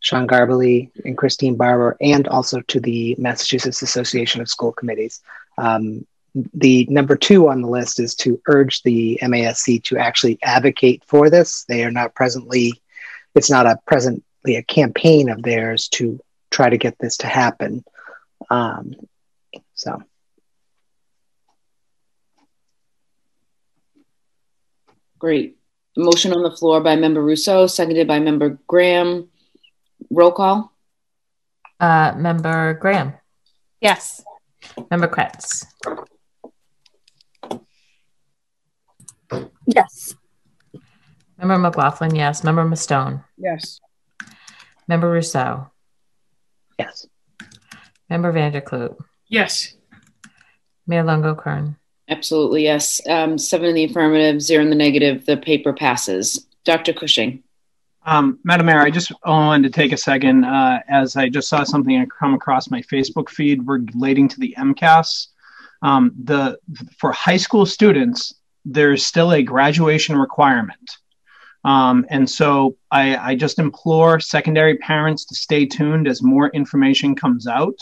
Sean Garballey, and Christine Barber, and also to the Massachusetts Association of School Committees. Um, the number two on the list is to urge the MASC to actually advocate for this. They are not presently, it's not a presently a campaign of theirs to try to get this to happen. Um, so. Great. Motion on the floor by member Ruseau, seconded by member Graham. Roll call. Uh, member Graham. Yes. Member Kreatz. Yes. Member McLaughlin, yes. Member Mustone. Yes. Member Ruseau. Yes. Member Van der Kloot. Yes. Mayor Longo Kern. Absolutely, yes. Um, seven in the affirmative, zero in the negative. The paper passes. Dr. Cushing. Um, Madam Mayor, I just wanted to take a second uh, as I just saw something I come across my Facebook feed relating to the MCAS. Um, the for high school students, there's still a graduation requirement. Um, and so I, I, just implore secondary parents to stay tuned as more information comes out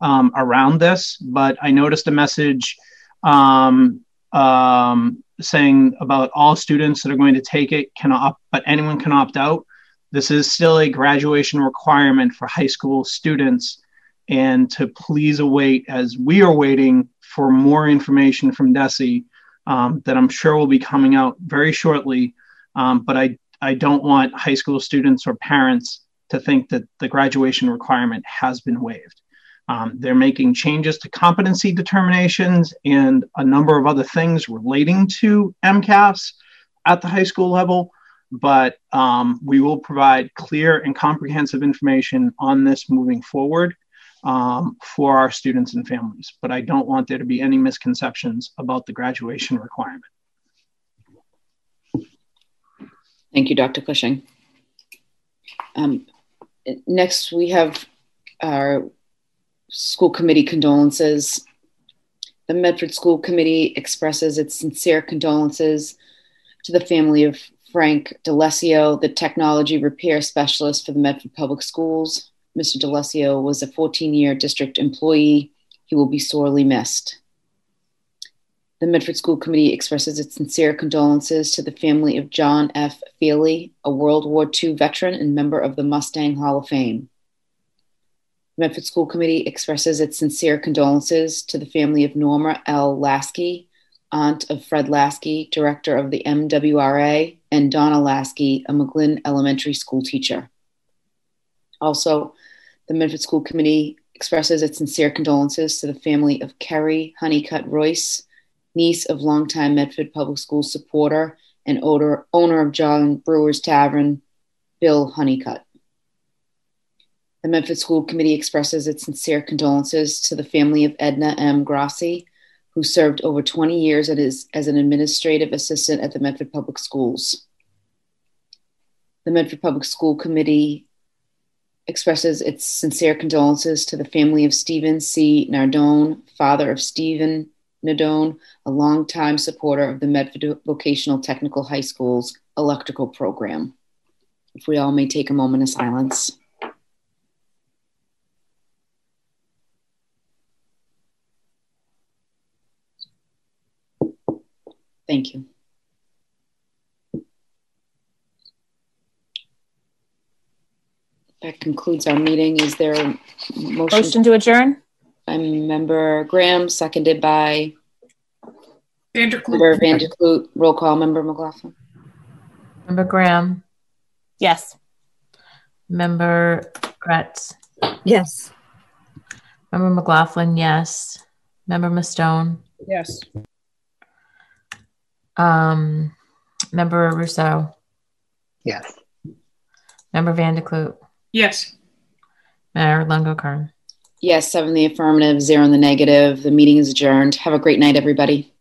um, around this. But I noticed a message um, um, saying about all students that are going to take it can opt, but anyone can opt out. This is still a graduation requirement for high school students. And to please await as we are waiting for more information from DESE um, that I'm sure will be coming out very shortly. Um, but I, I don't want high school students or parents to think that the graduation requirement has been waived. Um, they're making changes to competency determinations and a number of other things relating to MCAS at the high school level, but um, we will provide clear and comprehensive information on this moving forward um, for our students and families. But I don't want there to be any misconceptions about the graduation requirement. Thank you, Dr. Cushing. Um, next, we have our school committee condolences. The Medford School Committee expresses its sincere condolences to the family of Frank DeLessio, the technology repair specialist for the Medford Public Schools. Mr. DeLessio was a 14 year district employee. He will be sorely missed. The Medford School Committee expresses its sincere condolences to the family of John F. Feely, a World War II veteran and member of the Mustang Hall of Fame. Medford School Committee expresses its sincere condolences to the family of Norma L. Lasky, aunt of Fred Lasky, director of the MWRA, and Donna Lasky, a McGlynn Elementary School teacher. Also, the Medford School Committee expresses its sincere condolences to the family of Kerry Honeycutt Royce, niece of longtime Medford Public Schools supporter and owner, owner of John Brewer's Tavern, Bill Honeycutt. The Medford School Committee expresses its sincere condolences to the family of Edna M. Grassi, who served over 20 years as, as an administrative assistant at the Medford Public Schools. The Medford Public School Committee expresses its sincere condolences to the family of Stephen C. Nardone, father of Stephen Nardone, a longtime supporter of the Medford Vocational Technical High School's electrical program. If we all may take a moment of silence. Thank you. That concludes our meeting. Is there a motion? Motion to adjourn? By member Graham, seconded by member Van der Kloot. Roll call, member McLaughlin. Member Graham. Yes. Member Kreatz. Yes. Member McLaughlin, yes. Member Mustone. Yes. Um, Member Ruseau, Yes. Member Van der Kloot, Yes. Mayor Lungo-Koehn. Yes, seven in the affirmative, zero in the negative. The meeting is adjourned. Have a great night, everybody.